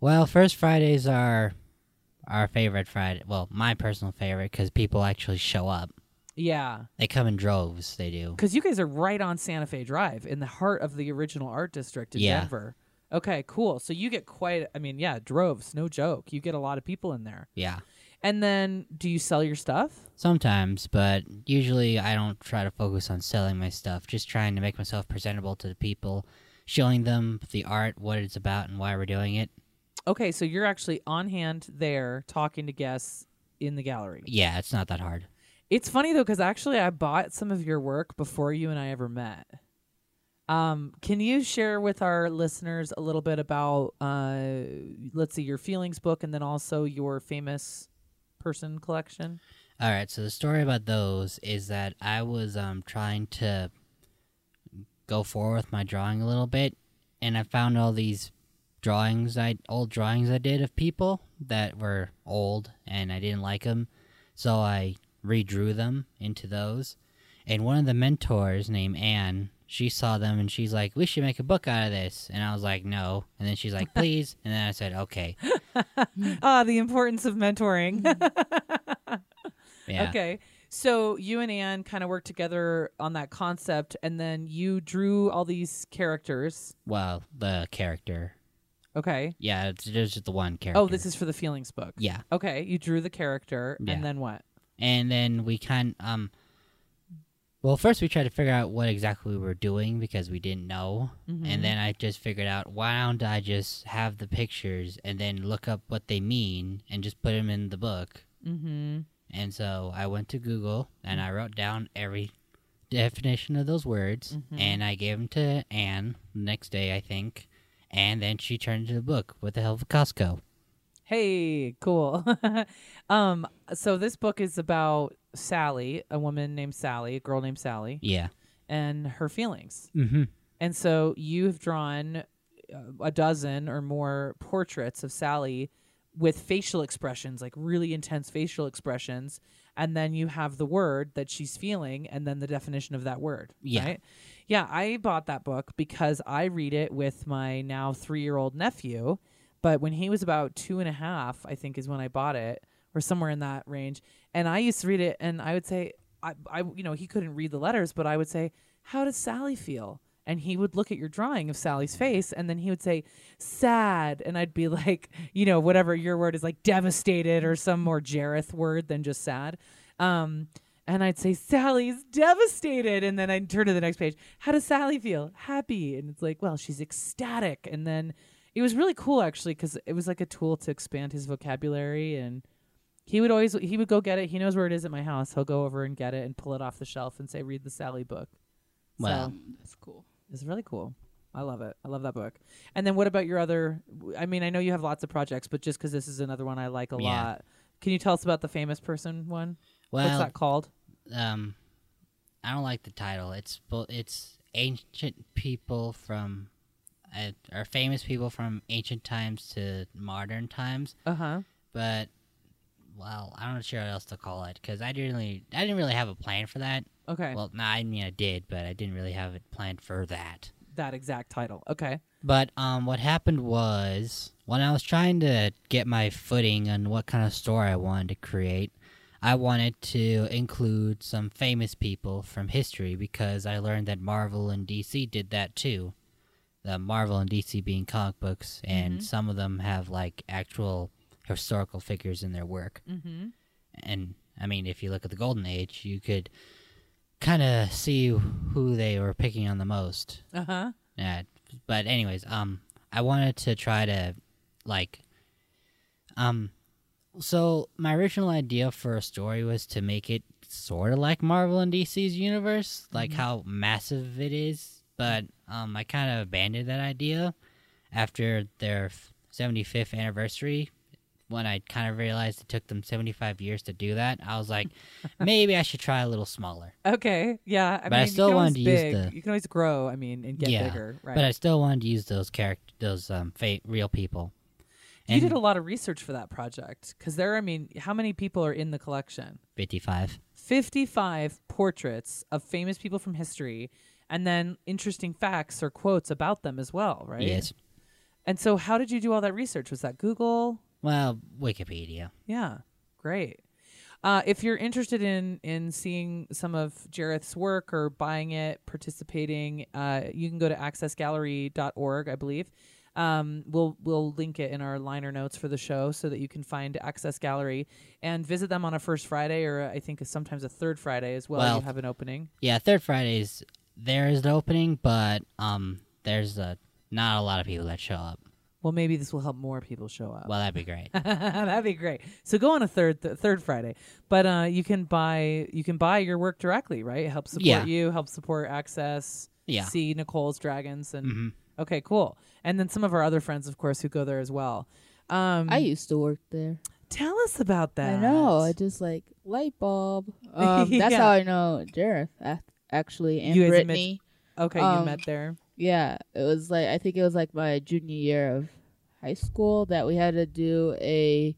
S3: Well, first Fridays are our favorite Friday. Well, my personal favorite because people actually show up.
S2: Yeah,
S3: They come in droves. They do.
S2: because you guys are right on Santa Fe Drive in the heart of the original art district in
S3: Yeah.
S2: Denver. Okay, cool. So you get quite, I mean, yeah, droves, no joke. You get a lot of people in there.
S3: Yeah.
S2: And then do you sell your stuff?
S3: Sometimes, but usually I don't try to focus on selling my stuff. Just trying to make myself presentable to the people, showing them the art, what it's about, and why we're doing it.
S2: Okay, so you're actually on hand there talking to guests in the gallery.
S3: Yeah, it's not that hard.
S2: It's funny though, because actually I bought some of your work before you and I ever met. Um, can you share with our listeners a little bit about, uh, let's see, your feelings book and then also your famous person collection?
S3: All right, so the story about those is that I was um trying to go forward with my drawing a little bit, and I found all these drawings I old drawings I did of people that were old and I didn't like them, so I redrew them into those. And one of the mentors named Anne, she saw them and she's like, "We should make a book out of this." And I was like, "No." And then she's like, [laughs] "Please." and then I said, "Okay." [laughs]
S2: Ah, the importance of mentoring. [laughs]
S3: Yeah.
S2: Okay. So you and Anne kind of worked together on that concept, and then you drew all these characters.
S3: Well, the character.
S2: Okay.
S3: Yeah, it's just the one character.
S2: Oh, this is for the feelings book.
S3: Yeah.
S2: Okay. You drew the character,
S3: Yeah.
S2: and then what?
S3: and then we kind um well first we tried to figure out what exactly we were doing because we didn't know
S2: Mhm.
S3: and then i just figured out why don't i just have the pictures and then look up what they mean and just put them in the book
S2: Mm-hmm.
S3: and so i went to google and i wrote down every definition of those words
S2: Mhm.
S3: and i gave them to anne the next day i think and then she turned into the book with the help of costco
S2: Hey, cool. [laughs] um, so this book is about Sally, a woman named Sally, a girl named Sally,
S3: yeah
S2: and her feelings.
S3: mm-hmm
S2: And so you've drawn uh, a dozen or more portraits of Sally with facial expressions, like really intense facial expressions. And then you have the word that she's feeling and then the definition of that word.
S3: Yeah.
S2: Right? Yeah. I bought that book because I read it with my now three year old nephew. But when he was about two and a half, I think is when I bought it or somewhere in that range. And I used to read it and I would say, I, I, you know, he couldn't read the letters, but I would say, how does Sally feel? And he would look at your drawing of Sally's face and then he would say, sad. And I'd be [laughs] like, you know, whatever your word is like devastated or some more Jareth word than just sad. Um, and I'd say, Sally's devastated. And then I'd turn to the next page. How does Sally feel? Happy. And it's like, well, she's ecstatic. And then it was really cool actually because it was like a tool to expand his vocabulary and he would always he would go get it he knows where it is at my house he'll go over and get it and pull it off the shelf and say read the sally book
S3: Wow.
S2: so
S1: That's cool.
S2: It's really cool. I love it. I love that book. And then what about your other i mean i know you have lots of projects but just because this is another one i like a
S3: Yeah.
S2: lot can you tell us about the famous person one?
S3: Well
S2: what's that called?
S3: um I don't like the title. It's it's ancient people from uh, or famous people from ancient times to modern times,
S2: uh-huh.
S3: But well, I'm not sure what else to call it because I didn't really I didn't really have a plan for that.
S2: Okay
S3: Well, no, I mean I did, but I didn't really have it planned for that.
S2: that exact title okay
S3: But um, what happened was when I was trying to get my footing on what kind of story I wanted to create, I wanted to include some famous people from history because I learned that Marvel and DC did that too. the Marvel and DC being comic books, and
S2: Mhm.
S3: some of them have like actual historical figures in their work.
S2: Mm-hmm.
S3: And I mean, if you look at the Golden Age, you could kind of see who they were picking on the most.
S2: Uh huh.
S3: Yeah, but anyways, um, I wanted to try to, like, um, so my original idea for a story was to make it sort of like Marvel and DC's universe, like
S2: Mhm.
S3: how massive it is. But um, I kind of abandoned that idea after their 75th anniversary. When I kind of realized it took them 75 years to do that, I was like, [laughs] maybe I should try a little smaller.
S2: Okay. Yeah. I
S3: But I still
S2: you can always
S3: wanted to use the-
S2: You can always grow. I mean, and get
S3: Yeah,
S2: bigger. Right.
S3: But I still wanted to use those character, those um, fa- real people.
S2: you did a lot of research for that project because there. I mean, how many people are in the collection?
S3: 55.
S2: 55 portraits of famous people from history and then interesting facts or quotes about them as well, right?
S3: Yes.
S2: And so how did you do all that research? Was that Google?
S3: Well, Wikipedia.
S2: Yeah. Great. Uh, if you're interested in in seeing some of Jareth's work or buying it, participating, uh, you can go to accessgallery.org, I believe. Um, we'll we'll link it in our liner notes for the show so that you can find Access Gallery and visit them on a first Friday or I think sometimes a third Friday as well.
S3: Well,
S2: you have an opening.
S3: Yeah, third Fridays there is an opening, but um, there's a not a lot of people that show up.
S2: Well, maybe this will help more people show up.
S3: Well, that'd be great. [laughs]
S2: That'd be great. So go on a third th- third Friday, but uh, you can buy you can buy your work directly, right? Help support
S3: Yeah.
S2: you, help support Access.
S3: Yeah.
S2: See Nicole's Dragons and
S3: hmm
S2: okay, cool. And then some of our other friends, of course, who go there as well. Um,
S1: I used to work there.
S2: tell us about that.
S1: I know. I just like light bulb. [laughs] Um, that's how I know Jareth actually and
S2: You guys met-
S1: Brittany.
S2: okay. you
S1: um,
S2: met there.
S1: Yeah, it was like I think it was like my junior year of high school that we had to do a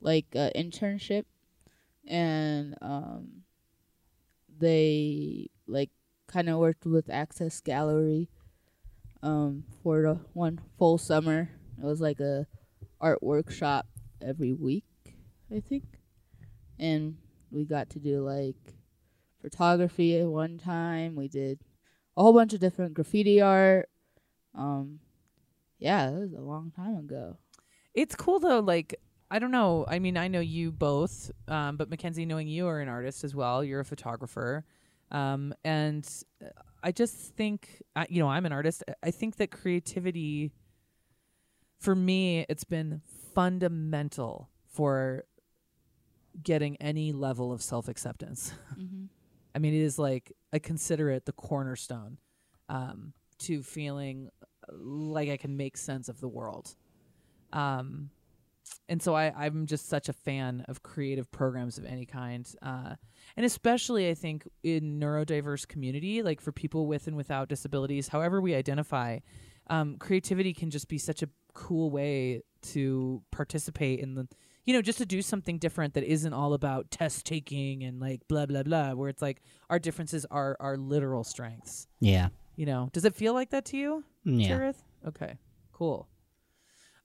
S1: like internship, and um, they like kind of worked with Access Gallery, um, for the one full summer. It was like a art workshop every week, I think, and we got to do like photography at one time. We did a whole bunch of different graffiti art. Um, yeah, that was a long time ago.
S2: It's cool though. Like I don't know. I mean, I know you both, um, but Mackenzie, knowing you are an artist as well, you're a photographer, um, and uh, I just think, you know, I'm an artist. I think that creativity, for me, it's been fundamental for getting any level of self acceptance. [laughs]
S1: Mm-hmm.
S2: I mean, it is like I consider it the cornerstone um, to feeling like I can make sense of the world. Um, and so I, I'm just such a fan of creative programs of any kind, uh, and especially I think in neurodiverse community, like for people with and without disabilities, however we identify, um, creativity can just be such a cool way to participate in the you know, just to do something different that isn't all about test taking and like blah blah blah, where it's like our differences are our literal strengths.
S3: Yeah.
S2: You know, does it feel like that to you,
S3: Yeah.
S2: Okay, cool.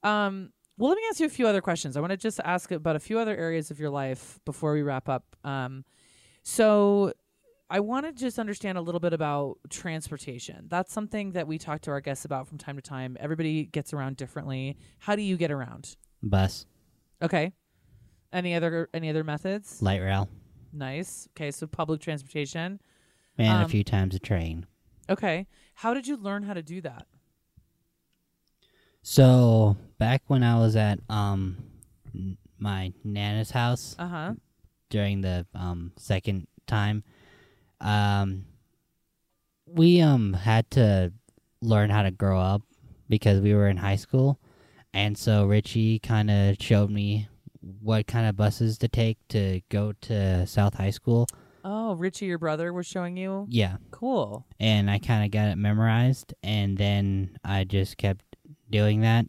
S2: Um, well, let me ask you a few other questions. I want to just ask about a few other areas of your life before we wrap up. Um, so I want to just understand a little bit about transportation. That's something that we talk to our guests about from time to time. Everybody gets around differently. How do you get around?
S3: Bus,
S2: Okay. Any other any other methods?
S3: light rail,
S2: Nice. Okay, so public transportation.
S3: and
S2: Um,
S3: a few times a train.
S2: Okay. How did you learn how to do that?
S3: So back when I was at um n- my nana's house
S2: Uh huh.
S3: during the um second time, um we um had to learn how to grow up because we were in high school, and so Richie kind of showed me what kind of buses to take to go to South High School.
S2: Oh, Richie, your brother, was showing you.
S3: Yeah,
S2: Cool.
S3: and I kind of got it memorized, and then I just kept doing that.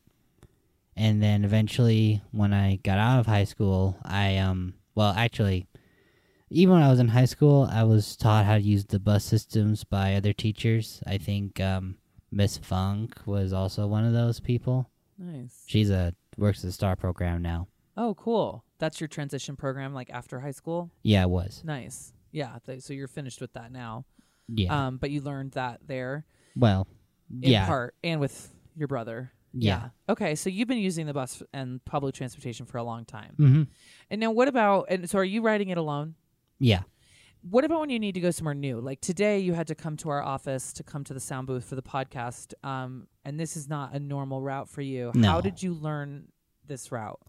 S3: And then eventually, when I got out of high school, I um well actually, even when I was in high school, I was taught how to use the bus systems by other teachers. I think um, Miss Funk was also one of those people.
S2: Nice.
S3: She's a works at the Star program now.
S2: Oh, cool. That's your transition program, like after high school.
S3: Yeah, it was.
S2: Nice. Yeah. Th- so you're finished with that now.
S3: Yeah.
S2: Um, but you learned that there.
S3: well,
S2: in
S3: yeah.
S2: part and with your brother.
S3: Yeah.
S2: Okay, so you've been using the bus and public transportation for a long time.
S3: Mm-hmm.
S2: And now what about and so are you riding it alone?
S3: Yeah.
S2: What about when you need to go somewhere new? Like today you had to come to our office to come to the sound booth for the podcast. Um and this is not a normal route for you. How did you learn this route?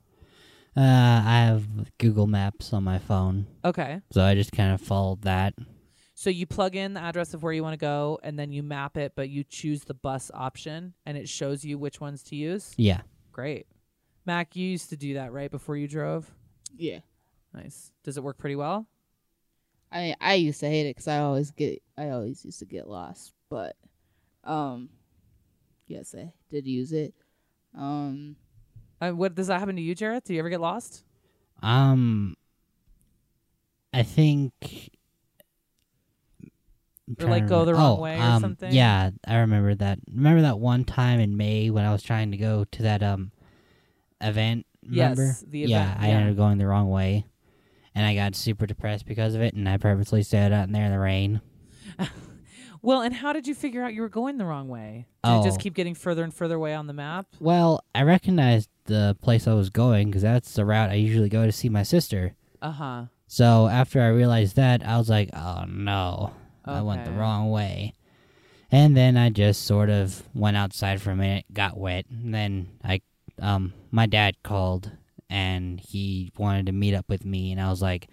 S3: Uh, I have Google Maps on my phone,
S2: Okay.
S3: so I just kind of followed that.
S2: So you plug in the address of where you want to go and then you map it, but you choose the bus option and it shows you which ones to use.
S3: Yeah.
S2: Great. Mac, you used to do that right before you drove?
S1: Yeah.
S2: Nice. Does it work pretty well?
S1: I I used to hate it because I always get I always used to get lost, but um, yes, I did use it. Um,
S2: Uh, what does that happen to you, Jareth? Do you ever get lost?
S3: Um, I think.
S2: Or, like, go the wrong
S3: oh,
S2: way or
S3: um,
S2: something?
S3: Yeah, I remember that. Remember that one time in May when I was trying to go to that um event. Remember?
S2: Yes, the event.
S3: yeah,
S2: event,
S3: I ended up going the wrong way, and I got super depressed because of it. And I purposely stayed out in there in the rain. [laughs]
S2: Well, and how did you figure out you were going the wrong way? Did you just
S3: Oh.
S2: keep getting further and further away on the map?
S3: Well, I recognized the place I was going because that's the route I usually go to see my sister.
S2: Uh huh.
S3: So after I realized that, I was like, "Oh no, I went the wrong way." And then I just sort of went outside for a minute, got wet, and then I, um, my dad called and he wanted to meet up with me, and I was like,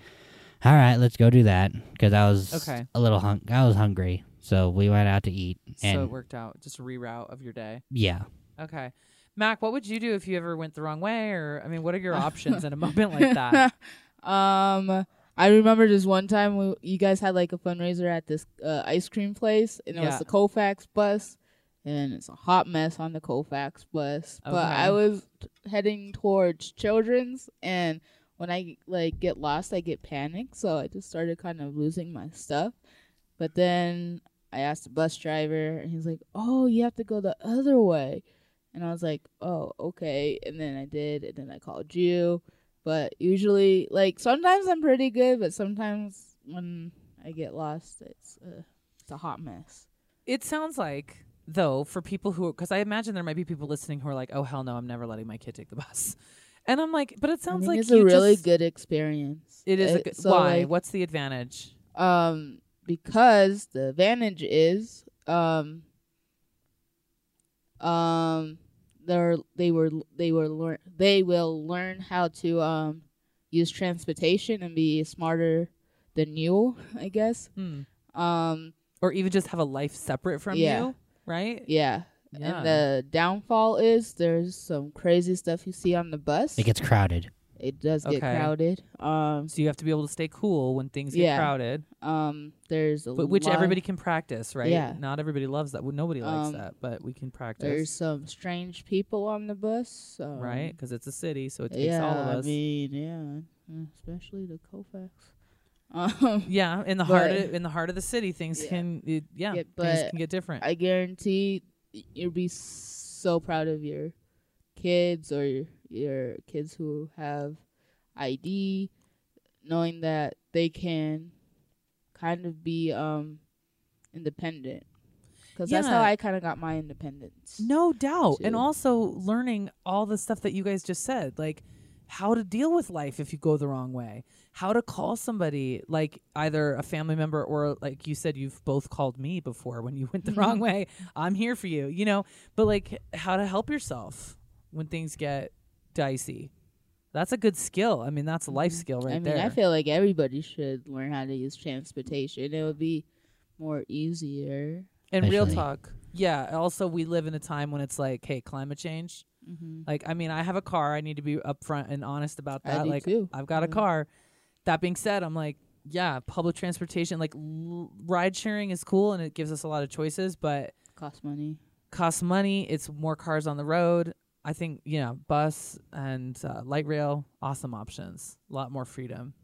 S3: "All right, let's go do that," because I was
S2: Okay.
S3: a little hung, I was hungry, so we went out to eat, and
S2: So it worked out. Just a reroute of your day.
S3: yeah,
S2: Okay. Mac, what would you do if you ever went the wrong way? Or, I mean, what are your [laughs] options in a moment like that? [laughs]
S1: um, I remember just one time we, you guys had like a fundraiser at this uh, ice cream place, and it
S2: Yeah.
S1: was the Colfax bus, and it's a hot mess on the Colfax bus. But I was heading towards Children's, and when I like get lost, I get panicked, so I just started kind of losing my stuff. But then I asked the bus driver, and he's like, "Oh, you have to go the other way." And I was like, "Oh, okay." And then I did, and then I called you. But usually, like sometimes I'm pretty good, but sometimes when I get lost, it's uh, it's a hot mess.
S2: It sounds like, though, for people who, because I imagine there might be people listening who are like, oh, hell no, I'm never letting my kid take the bus. [laughs] And I'm like, but it sounds like
S1: it's a really
S2: just-
S1: good experience.
S2: It is a
S1: Uh,
S2: good.
S1: so,
S2: why?
S1: like,
S2: What's the advantage?
S1: um, because the advantage is um um they're they were they were learn they will learn how to um use transportation and be smarter than you, [laughs] I guess.
S2: Hmm.
S1: Um,
S2: Or even just have a life separate from
S1: Yeah.
S2: you, right?
S1: yeah.
S2: Yeah.
S1: And the downfall is there's some crazy stuff you see on the bus.
S3: it gets crowded.
S1: It does get
S2: Okay.
S1: crowded. Um,
S2: So you have to be able to stay cool when things get crowded,
S1: um, there's a
S2: but which
S1: lot-
S2: everybody can practice, right?
S1: Yeah.
S2: Not everybody loves that. Well, Nobody likes
S1: Um,
S2: that, but we can practice,
S1: There's some strange people on the bus. Um,
S2: right? Because it's a city, so it takes
S1: yeah,
S2: all of us.
S1: I mean, yeah, especially the Colfax. Um,
S2: yeah, in the heart of, in the heart of the city, things
S1: Yeah.
S2: can it, yeah,
S1: Yeah,
S2: things can get different.
S1: I guarantee you'll be so proud of your kids or your, your kids who have ID, knowing that they can kind of be um independent. Because that's how I kind of got my independence.
S2: No doubt. And also learning all the stuff that you guys just said, like how to deal with life if you go the wrong way, how to call somebody, like either a family member or, like you said, you've both called me before when you went the wrong mm-hmm. way. I'm here for you, you know, but like how to help yourself when things get dicey. That's a good skill. I mean, that's a life mm-hmm. skill right
S1: I mean,
S2: there.
S1: I feel like everybody should learn how to use transportation. It would be more easier.
S2: and real talk. Yeah. Also, we live in a time when it's like, hey, climate change.
S1: Mm-hmm.
S2: Like, I mean, I have a car. I need to be upfront and honest about that. Like,
S1: too.
S2: I've got a car. That being said, I'm like, yeah, public transportation, like l- ride sharing is cool and it gives us a lot of choices, but
S1: costs money.
S2: costs money. It's more cars on the road. I think, you know, bus and uh, light rail, awesome options. A lot more freedom.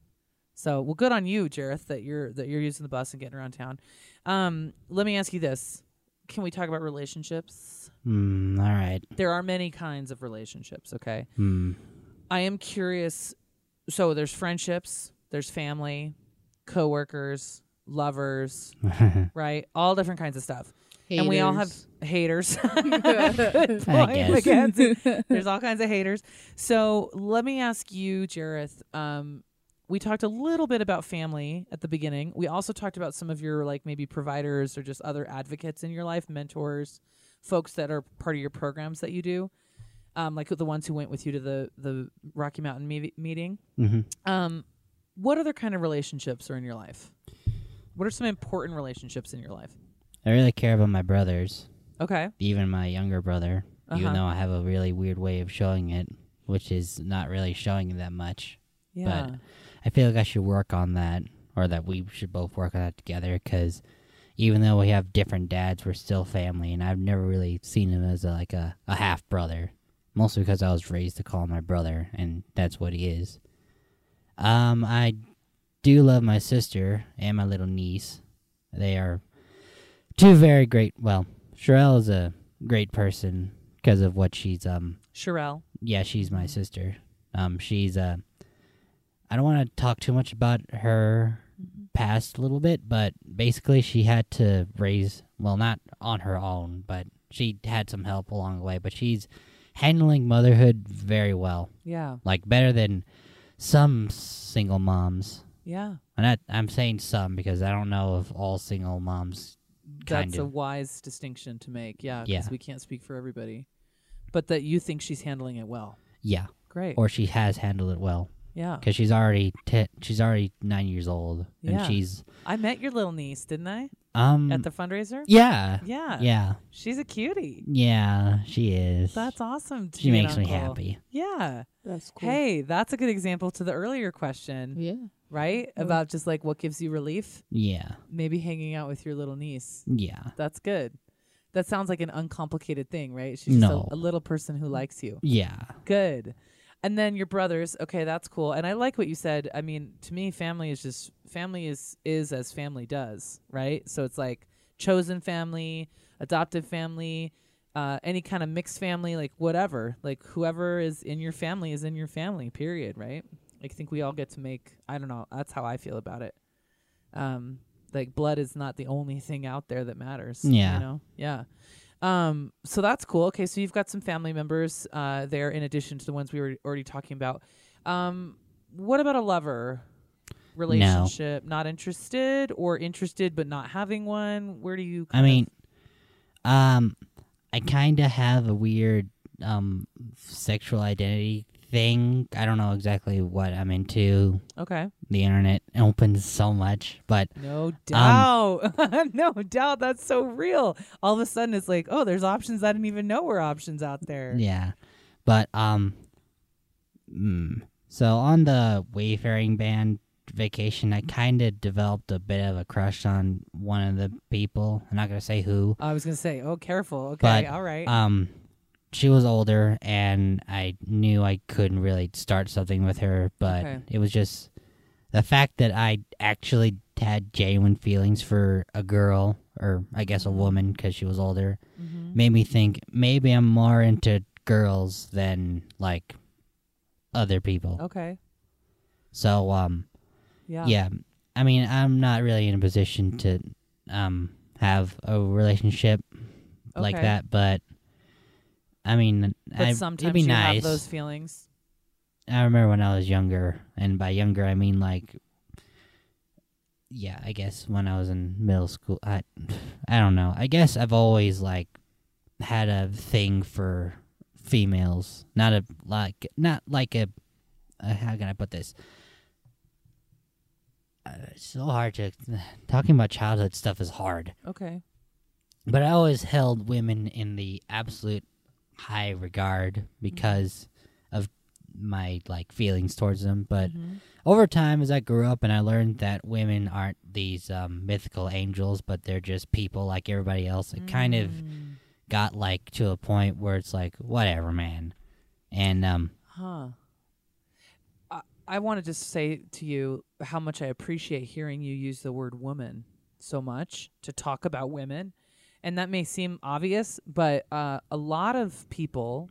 S2: So, well, good on you, Jareth, that you're that you're using the bus and getting around town. Um, let me ask you this: Can we talk about relationships?
S3: Hmm. All right.
S2: There are many kinds of relationships. Okay,
S3: Hmm.
S2: I am curious. So there's friendships, there's family, coworkers, lovers, [laughs] right? All different kinds of stuff. and we all have haters. Good [laughs] [laughs]
S3: I
S2: point,
S3: guess.
S2: There's all kinds of haters. So let me ask you, Jareth. Um, we talked a little bit about family at the beginning. We also talked about some of your like maybe providers or just other advocates in your life, mentors, folks that are part of your programs that you do, um, like the ones who went with you to the the Rocky Mountain me- meeting.
S3: hmm
S2: Um, what other kind of relationships are in your life? What are some important relationships in your life?
S3: I really care about my brothers,
S2: Okay.
S3: even my younger brother.
S2: Uh-huh.
S3: Even though I have a really weird way of showing it, which is not really showing that much.
S2: Yeah.
S3: But I feel like I should work on that, or that we should both work on that together. Because even though we have different dads, we're still family, and I've never really seen him as a, like a, a half brother. Mostly because I was raised to call him my brother, and that's what he is. Um, I do love my sister and my little niece. They are two very great. Well, Sherelle is a great person because of what she's um
S2: Sherelle.
S3: yeah, she's my sister. Um, she's uh, I don't want to talk too much about her past a little bit, but basically she had to raise well, not on her own, but she had some help along the way. But she's handling motherhood very well,
S2: Yeah.
S3: like better than some single moms.
S2: Yeah.
S3: And I, I'm saying some because I don't know if all single moms.
S2: That's a wise distinction to make. Yeah. 'cause
S3: Yeah.
S2: we can't speak for everybody. But that you think she's handling it well.
S3: Yeah,
S2: Great.
S3: or she has handled it well
S2: yeah.
S3: because she's already te- she's already nine years old and
S2: Yeah.
S3: she's
S2: I met your little niece, didn't I?
S3: um
S2: At the fundraiser?
S3: Yeah.
S2: Yeah.
S3: Yeah.
S2: She's a cutie.
S3: Yeah, she is.
S2: That's awesome. to
S3: she
S2: be an
S3: makes me
S2: uncle.
S3: happy.
S2: Yeah.
S1: That's cool.
S2: Hey, that's a good example to the earlier question,
S1: Yeah.
S2: right?
S1: Mm.
S2: About just like what gives you relief.
S3: Yeah.
S2: Maybe hanging out with your little niece.
S3: Yeah.
S2: That's good. That sounds like an uncomplicated thing, right? She's just
S3: No.
S2: a, a little person who likes you.
S3: Yeah.
S2: Good. And then your brothers, okay, that's cool. And I like what you said. I mean, to me, family is just family is is as family does, right? So it's like chosen family, adoptive family, uh, any kind of mixed family, like whatever. Like whoever is in your family is in your family. Period. Right? I think we all get to make. I don't know. That's how I feel about it. Um, like blood is not the only thing out there that matters.
S3: Yeah.
S2: You know. Yeah. Um, so that's cool. Okay, so you've got some family members uh, there in addition to the ones we were already talking about. Um, what about a lover relationship? Not interested or interested but not having one? Where do you?
S3: I mean, um, I kind of have a weird um sexual identity thing. I don't know exactly what I'm into.
S2: okay,
S3: The internet opens so much, but
S2: no doubt, [laughs] no doubt. That's so real. All of a sudden, it's like, oh, there's options I didn't even know were options out there.
S3: yeah. But um, mm, so on the Wayfaring band vacation, I kind of developed a bit of a crush on one of the people. I'm not gonna say who.
S2: I was gonna say, oh, careful. Okay,
S3: But,
S2: all right.
S3: Um, she was older, and I knew I couldn't really start something with her, but
S2: Okay.
S3: it was just the fact that I actually had genuine feelings for a girl, or I guess a woman, because she was older,
S2: Mhm.
S3: made me think maybe I'm more into girls than like other people.
S2: Okay.
S3: So, um,
S2: Yeah.
S3: yeah, I mean, I'm not really in a position to um have a relationship like that, but I mean,
S2: But
S3: I,
S2: sometimes
S3: it'd
S2: you
S3: nice.
S2: have those feelings.
S3: I remember when I was younger, and by younger I mean like, yeah, I guess when I was in middle school. I, I don't know. I guess I've always like had a thing for females, not a like, not like a. Uh, how can I put this? Uh, it's so hard to talking about childhood stuff is hard.
S2: Okay.
S3: But I always held women in the absolute high regard because of my like feelings towards them. But
S2: Mhm.
S3: over time, as I grew up and I learned that women aren't these um, mythical angels, but they're just people like everybody else, it kind of
S2: Mm.
S3: got like to a point where it's like, whatever, man. And um,
S2: Huh. I, I want to just say to you how much I appreciate hearing you use the word woman so much to talk about women. And that may seem obvious, but uh, a lot of people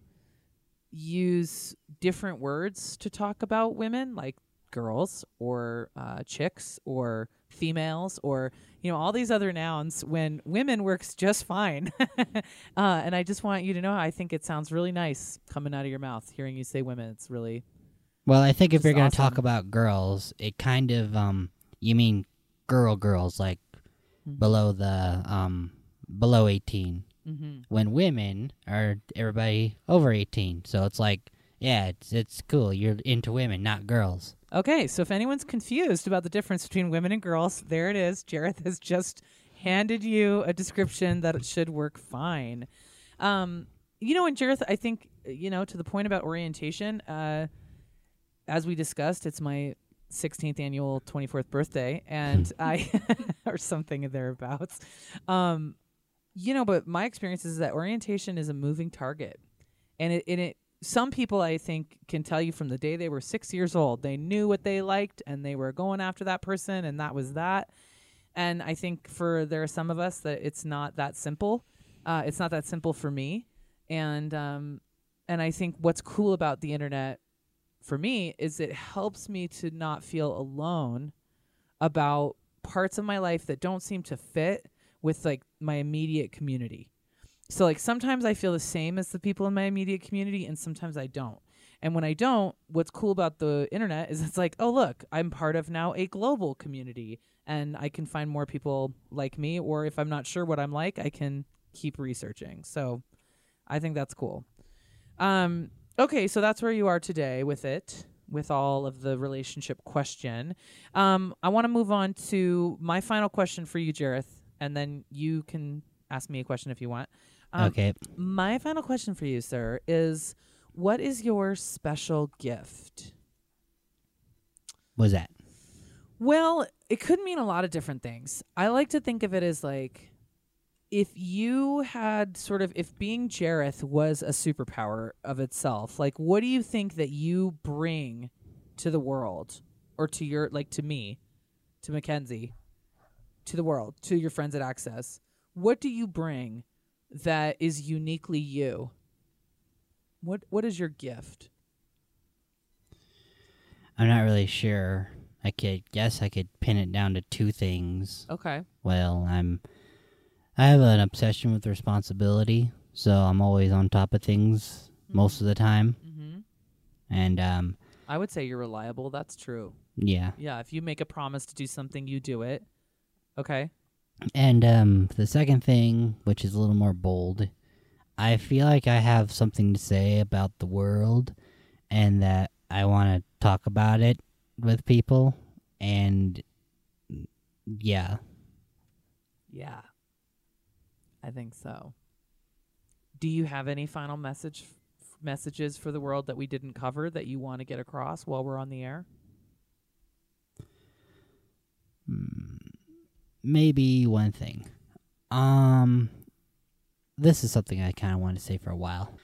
S2: use different words to talk about women, like girls or uh, chicks or females or you know all these other nouns when women works just fine. [laughs] uh, and I just want you to know I think it sounds really nice coming out of your mouth hearing you say women. It's really
S3: Well, I think if you're gonna talk about girls, it kind of um, you mean girl girls like
S2: Mhm.
S3: below the um below 18.
S2: mm-hmm.
S3: When women are everybody over 18, so it's like yeah, it's it's cool. You're into women, not girls.
S2: Okay, so if anyone's confused about the difference between women and girls, there it is. Jareth has just handed you a description that it should work fine. Um, you know, and Jareth, I think, you know, to the point about orientation, uh, as we discussed, it's my 16th annual 24th birthday, and [laughs] I, [laughs] or something thereabouts. Um, you know, but my experience is that orientation is a moving target. And it, and it some people I think can tell you from the day they were six years old, they knew what they liked and they were going after that person, and that was that. And I think for there are some of us that it's not that simple. Uh, it's not that simple for me, and um, and I think what's cool about the internet for me is it helps me to not feel alone about parts of my life that don't seem to fit with like my immediate community. So like sometimes I feel the same as the people in my immediate community and sometimes I don't. And when I don't, what's cool about the internet is it's like, oh look, I'm part of now a global community and I can find more people like me or if I'm not sure what I'm like, I can keep researching. So I think that's cool. Um okay, so that's where you are today with it with all of the relationship question. Um I want to move on to my final question for you Jareth and then you can ask me a question if you want. Um,
S3: okay.
S2: my final question for you, sir, is what is your special gift?
S3: What's that?
S2: Well, it could mean a lot of different things. I like to think of it as like if you had sort of if being Jareth was a superpower of itself, like what do you think that you bring to the world or to your like to me, to Mackenzie, to the world, to your friends at Access? What do you bring that is uniquely you? What what is your gift?
S3: I'm not really sure. I could guess I could pin it down to two things.
S2: Okay.
S3: Well, I'm I have an obsession with responsibility, so I'm always on top of things most of the time.
S2: Mhm.
S3: And um
S2: I would say you're reliable. That's true.
S3: yeah.
S2: Yeah, if you make a promise to do something, you do it. Okay.
S3: And um the second thing, which is a little more bold, I feel like I have something to say about the world and that I want to talk about it with people and yeah.
S2: Yeah. I think so. Do you have any final message f- messages for the world that we didn't cover that you want to get across while we're on the air?
S3: Maybe one thing. Um, this is something I kind of wanted to say for a while.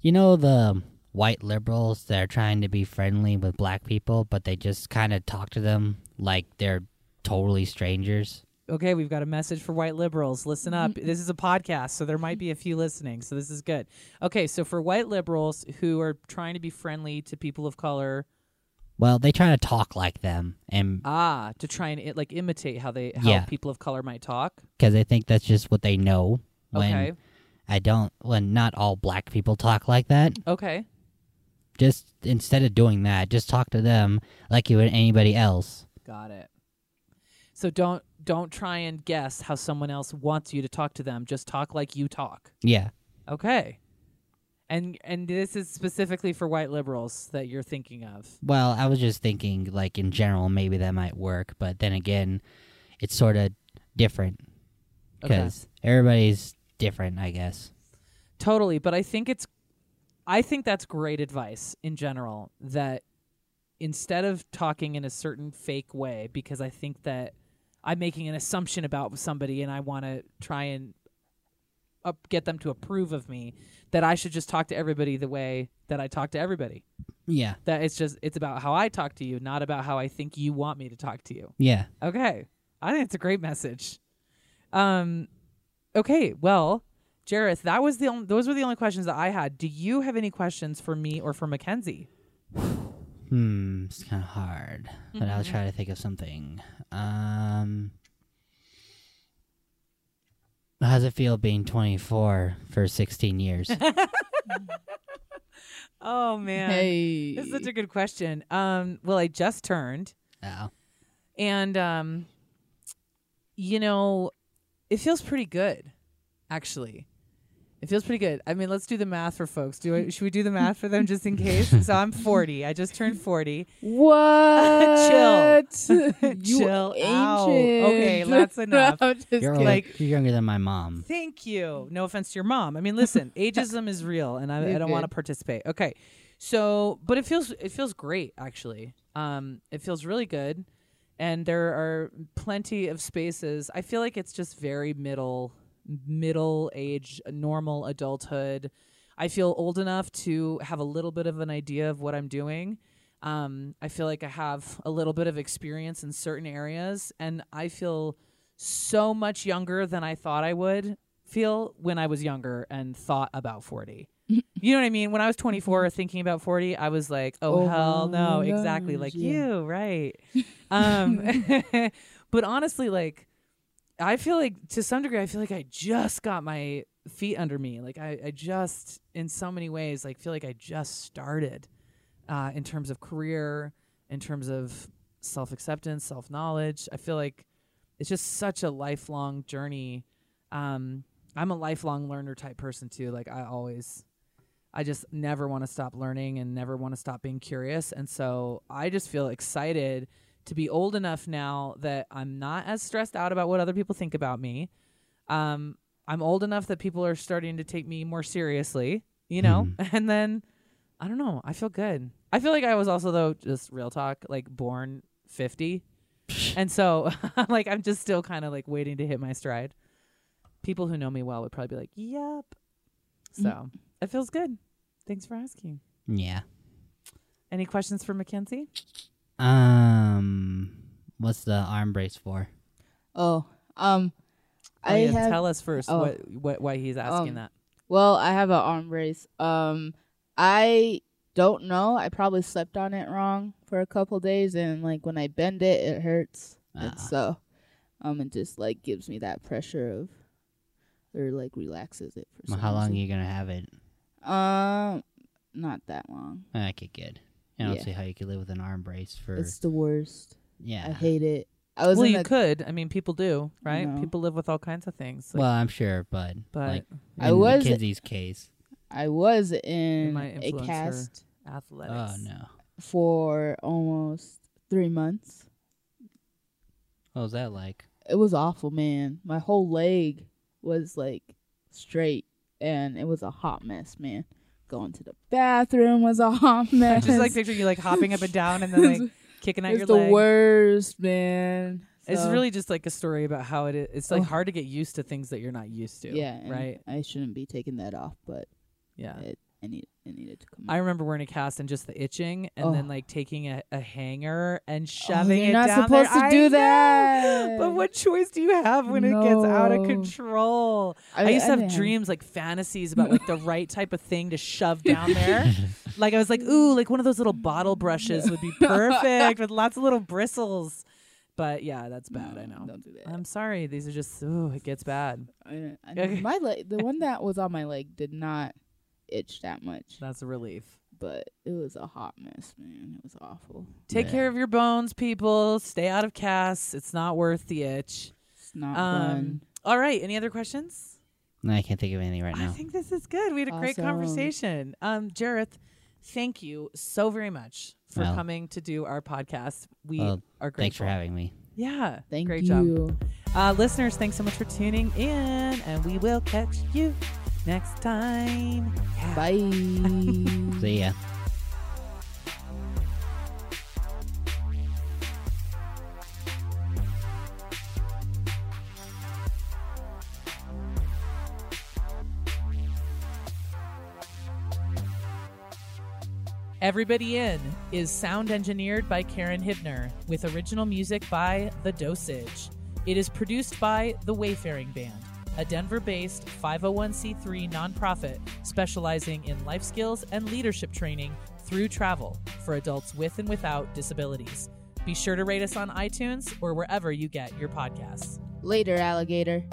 S3: You know the white liberals that are trying to be friendly with black people, but they just kind of talk to them like they're totally strangers.
S2: Okay, we've got a message for white liberals. Listen up. this is a podcast, so there might be a few listening. So this is good. Okay, so for white liberals who are trying to be friendly to people of color,
S3: Well, they try to talk like them, and
S2: ah, to try and like imitate how they how
S3: Yeah.
S2: people of color might talk.
S3: because they think that's just what they know. When
S2: Okay.
S3: I don't, when not all black people talk like that.
S2: Okay.
S3: Just instead of doing that, just talk to them like you would anybody else.
S2: Got it. So don't don't try and guess how someone else wants you to talk to them. Just talk like you talk.
S3: Yeah.
S2: Okay. And and this is specifically for white liberals that you're thinking of.
S3: Well, I was just thinking, like in general, maybe that might work, but then again, it's sort of different
S2: Okay.
S3: because everybody's different, I guess.
S2: Totally, but I think it's I think that's great advice in general that instead of talking in a certain fake way because I think that I'm making an assumption about somebody and I want to try and up, get them to approve of me that I should just talk to everybody the way that I talk to everybody.
S3: Yeah,
S2: That it's just it's about how I talk to you, not about how I think you want me to talk to you.
S3: yeah.
S2: Okay. I think it's a great message. Um okay, well, Jareth, that was the only, those were the only questions that I had. Do you have any questions for me or for Mackenzie?
S3: Hmm, it's kind of hard, but I'll
S2: Mhm.
S3: try to think of something. Um, how does it feel being 24 for 16 years? [laughs]
S2: Oh man.
S1: Hey.
S2: This is such a good question. Um, well, I just turned,
S3: oh,
S2: and um, you know, it feels pretty good, actually. It feels pretty good. I mean, let's do the math for folks. Do I, [laughs] should we do the math for them just in case? [laughs] so I'm 40. I just turned 40. [laughs]
S1: what?
S2: Chill.
S1: you
S2: Chill out. Okay, that's enough.
S1: I'm just
S3: you're,
S2: Like-
S3: you're younger than my mom.
S2: Thank you. No offense to your mom. I mean, listen, ageism is real, and I, I don't want to participate. Okay, so but it feels it feels great actually. Um, it feels really good, and there are plenty of spaces. I feel like it's just very middle middle age, normal adulthood. I feel old enough to have a little bit of an idea of what I'm doing. Um, I feel like I have a little bit of experience in certain areas, and I feel so much younger than I thought I would feel when I was younger and thought about 40. [laughs] you know what I mean? When I was 24 thinking about 40, I was like, oh,
S1: Oh
S2: hell no,
S1: my
S2: exactly like
S1: yeah.
S2: you, right. [laughs] um [laughs] but honestly like I feel like to some degree I feel like I just got my feet under me. Like I, I just in so many ways like feel like I just started uh in terms of career, in terms of self-acceptance, self-knowledge. I feel like it's just such a lifelong journey. Um I'm a lifelong learner type person too. Like I always I just never want to stop learning and never want to stop being curious. And so I just feel excited to be old enough now that I'm not as stressed out about what other people think about me. Um, I'm old enough that people are starting to take me more seriously, you know? [laughs] And then I don't know, I feel good. I feel like I was also though just real talk, like born 50. [sighs] and so [laughs] like I'm just still kind of like waiting to hit my stride. People who know me well would probably be like, "Yep." So, it feels good. Thanks for asking.
S3: Yeah.
S2: Any questions for Mackenzie?
S3: Um, what's the arm brace for?
S1: oh, um,
S2: Oh,
S1: I
S2: yeah,
S1: have.
S2: tell us first
S1: oh.
S2: what, what why he's asking
S1: Um,
S2: that.
S1: Well, I have an arm brace. Um, I don't know. I probably slept on it wrong for a couple days, and like when I bend it, it hurts. And
S3: Ah.
S1: so, um, it just like gives me that pressure of, or like relaxes it for
S3: Well,
S1: some
S3: how long are you gonna have it?
S1: Um, not that long.
S3: Okay, good. I don't
S1: Yeah.
S3: see how you could live with an arm brace for.
S1: It's the worst.
S3: yeah.
S1: I hate it. I was
S2: Well, you
S1: a,
S2: could. I mean, people do, right?
S1: No.
S2: People live with all kinds of things. Like,
S3: well, I'm sure, but
S2: but
S3: like
S1: I
S3: in
S1: was-
S3: Mackenzie's case.
S1: I was in
S2: might
S1: a cast
S2: athletics.
S3: Oh no.
S1: for almost three months.
S3: What was that like?
S1: It was awful, man. My whole leg was like straight, and it was a hot mess, man. Going to the bathroom was a hot [laughs]
S2: I
S1: mess.
S2: just like picture you like hopping up and down and then like [laughs] kicking out
S1: it's
S2: your
S1: the
S2: leg.
S1: worst, man.
S2: It's really just like a story about how it is. It's like
S1: Oh.
S2: hard to get used to things that you're not used to.
S1: yeah,
S2: Right.
S1: I shouldn't be taking that off, but
S2: Yeah.
S1: it, I need it needed to come.
S2: I
S1: out.
S2: remember wearing a cast and just the itching, and then
S1: Oh.
S2: like taking a, a hanger and shoving
S1: Oh,
S2: shoving
S1: you're
S2: it
S1: not
S2: down
S1: supposed
S2: there.
S1: to
S2: I
S1: do
S2: know,
S1: that.
S2: But what choice do you have when it gets out of control? I, used to have
S1: didn't
S2: dreams, like fantasies about like the right type of thing to shove [laughs] down there. like I was like, ooh, like one of those little bottle brushes would be [laughs] perfect with lots of little bristles. But yeah, that's bad. I know.
S1: Don't do that.
S2: I'm sorry. These are just ooh, it gets bad.
S1: I, I, [laughs] My leg, the one that was on my leg, did not itch that much,
S2: That's a relief.
S1: but it was a hot mess, man. It was awful.
S2: Take
S3: Yeah.
S2: care of your bones, people. Stay out of casts. It's not worth the itch.
S1: It's not
S2: Um,
S1: fun.
S2: all right. Any other questions?
S3: No, I can't think of anything right now.
S2: I think this is good. We had a great conversation. Um, Jareth, thank you so very much for
S3: Well.
S2: coming to do our podcast. We
S3: Well,
S2: are grateful.
S3: Thanks for having me.
S2: Yeah.
S1: Thank
S2: great job. Uh, listeners, thanks so much for tuning in, and we will catch you next time. Yeah.
S1: Bye. [laughs]
S3: See ya.
S2: Everybody In is sound engineered by Karen Hibner with original music by The Dosage. It is produced by The Wayfaring Band, a Denver based 501c3 nonprofit specializing in life skills and leadership training through travel for adults with and without disabilities. Be sure to rate us on iTunes or wherever you get your podcasts.
S1: Later, alligator.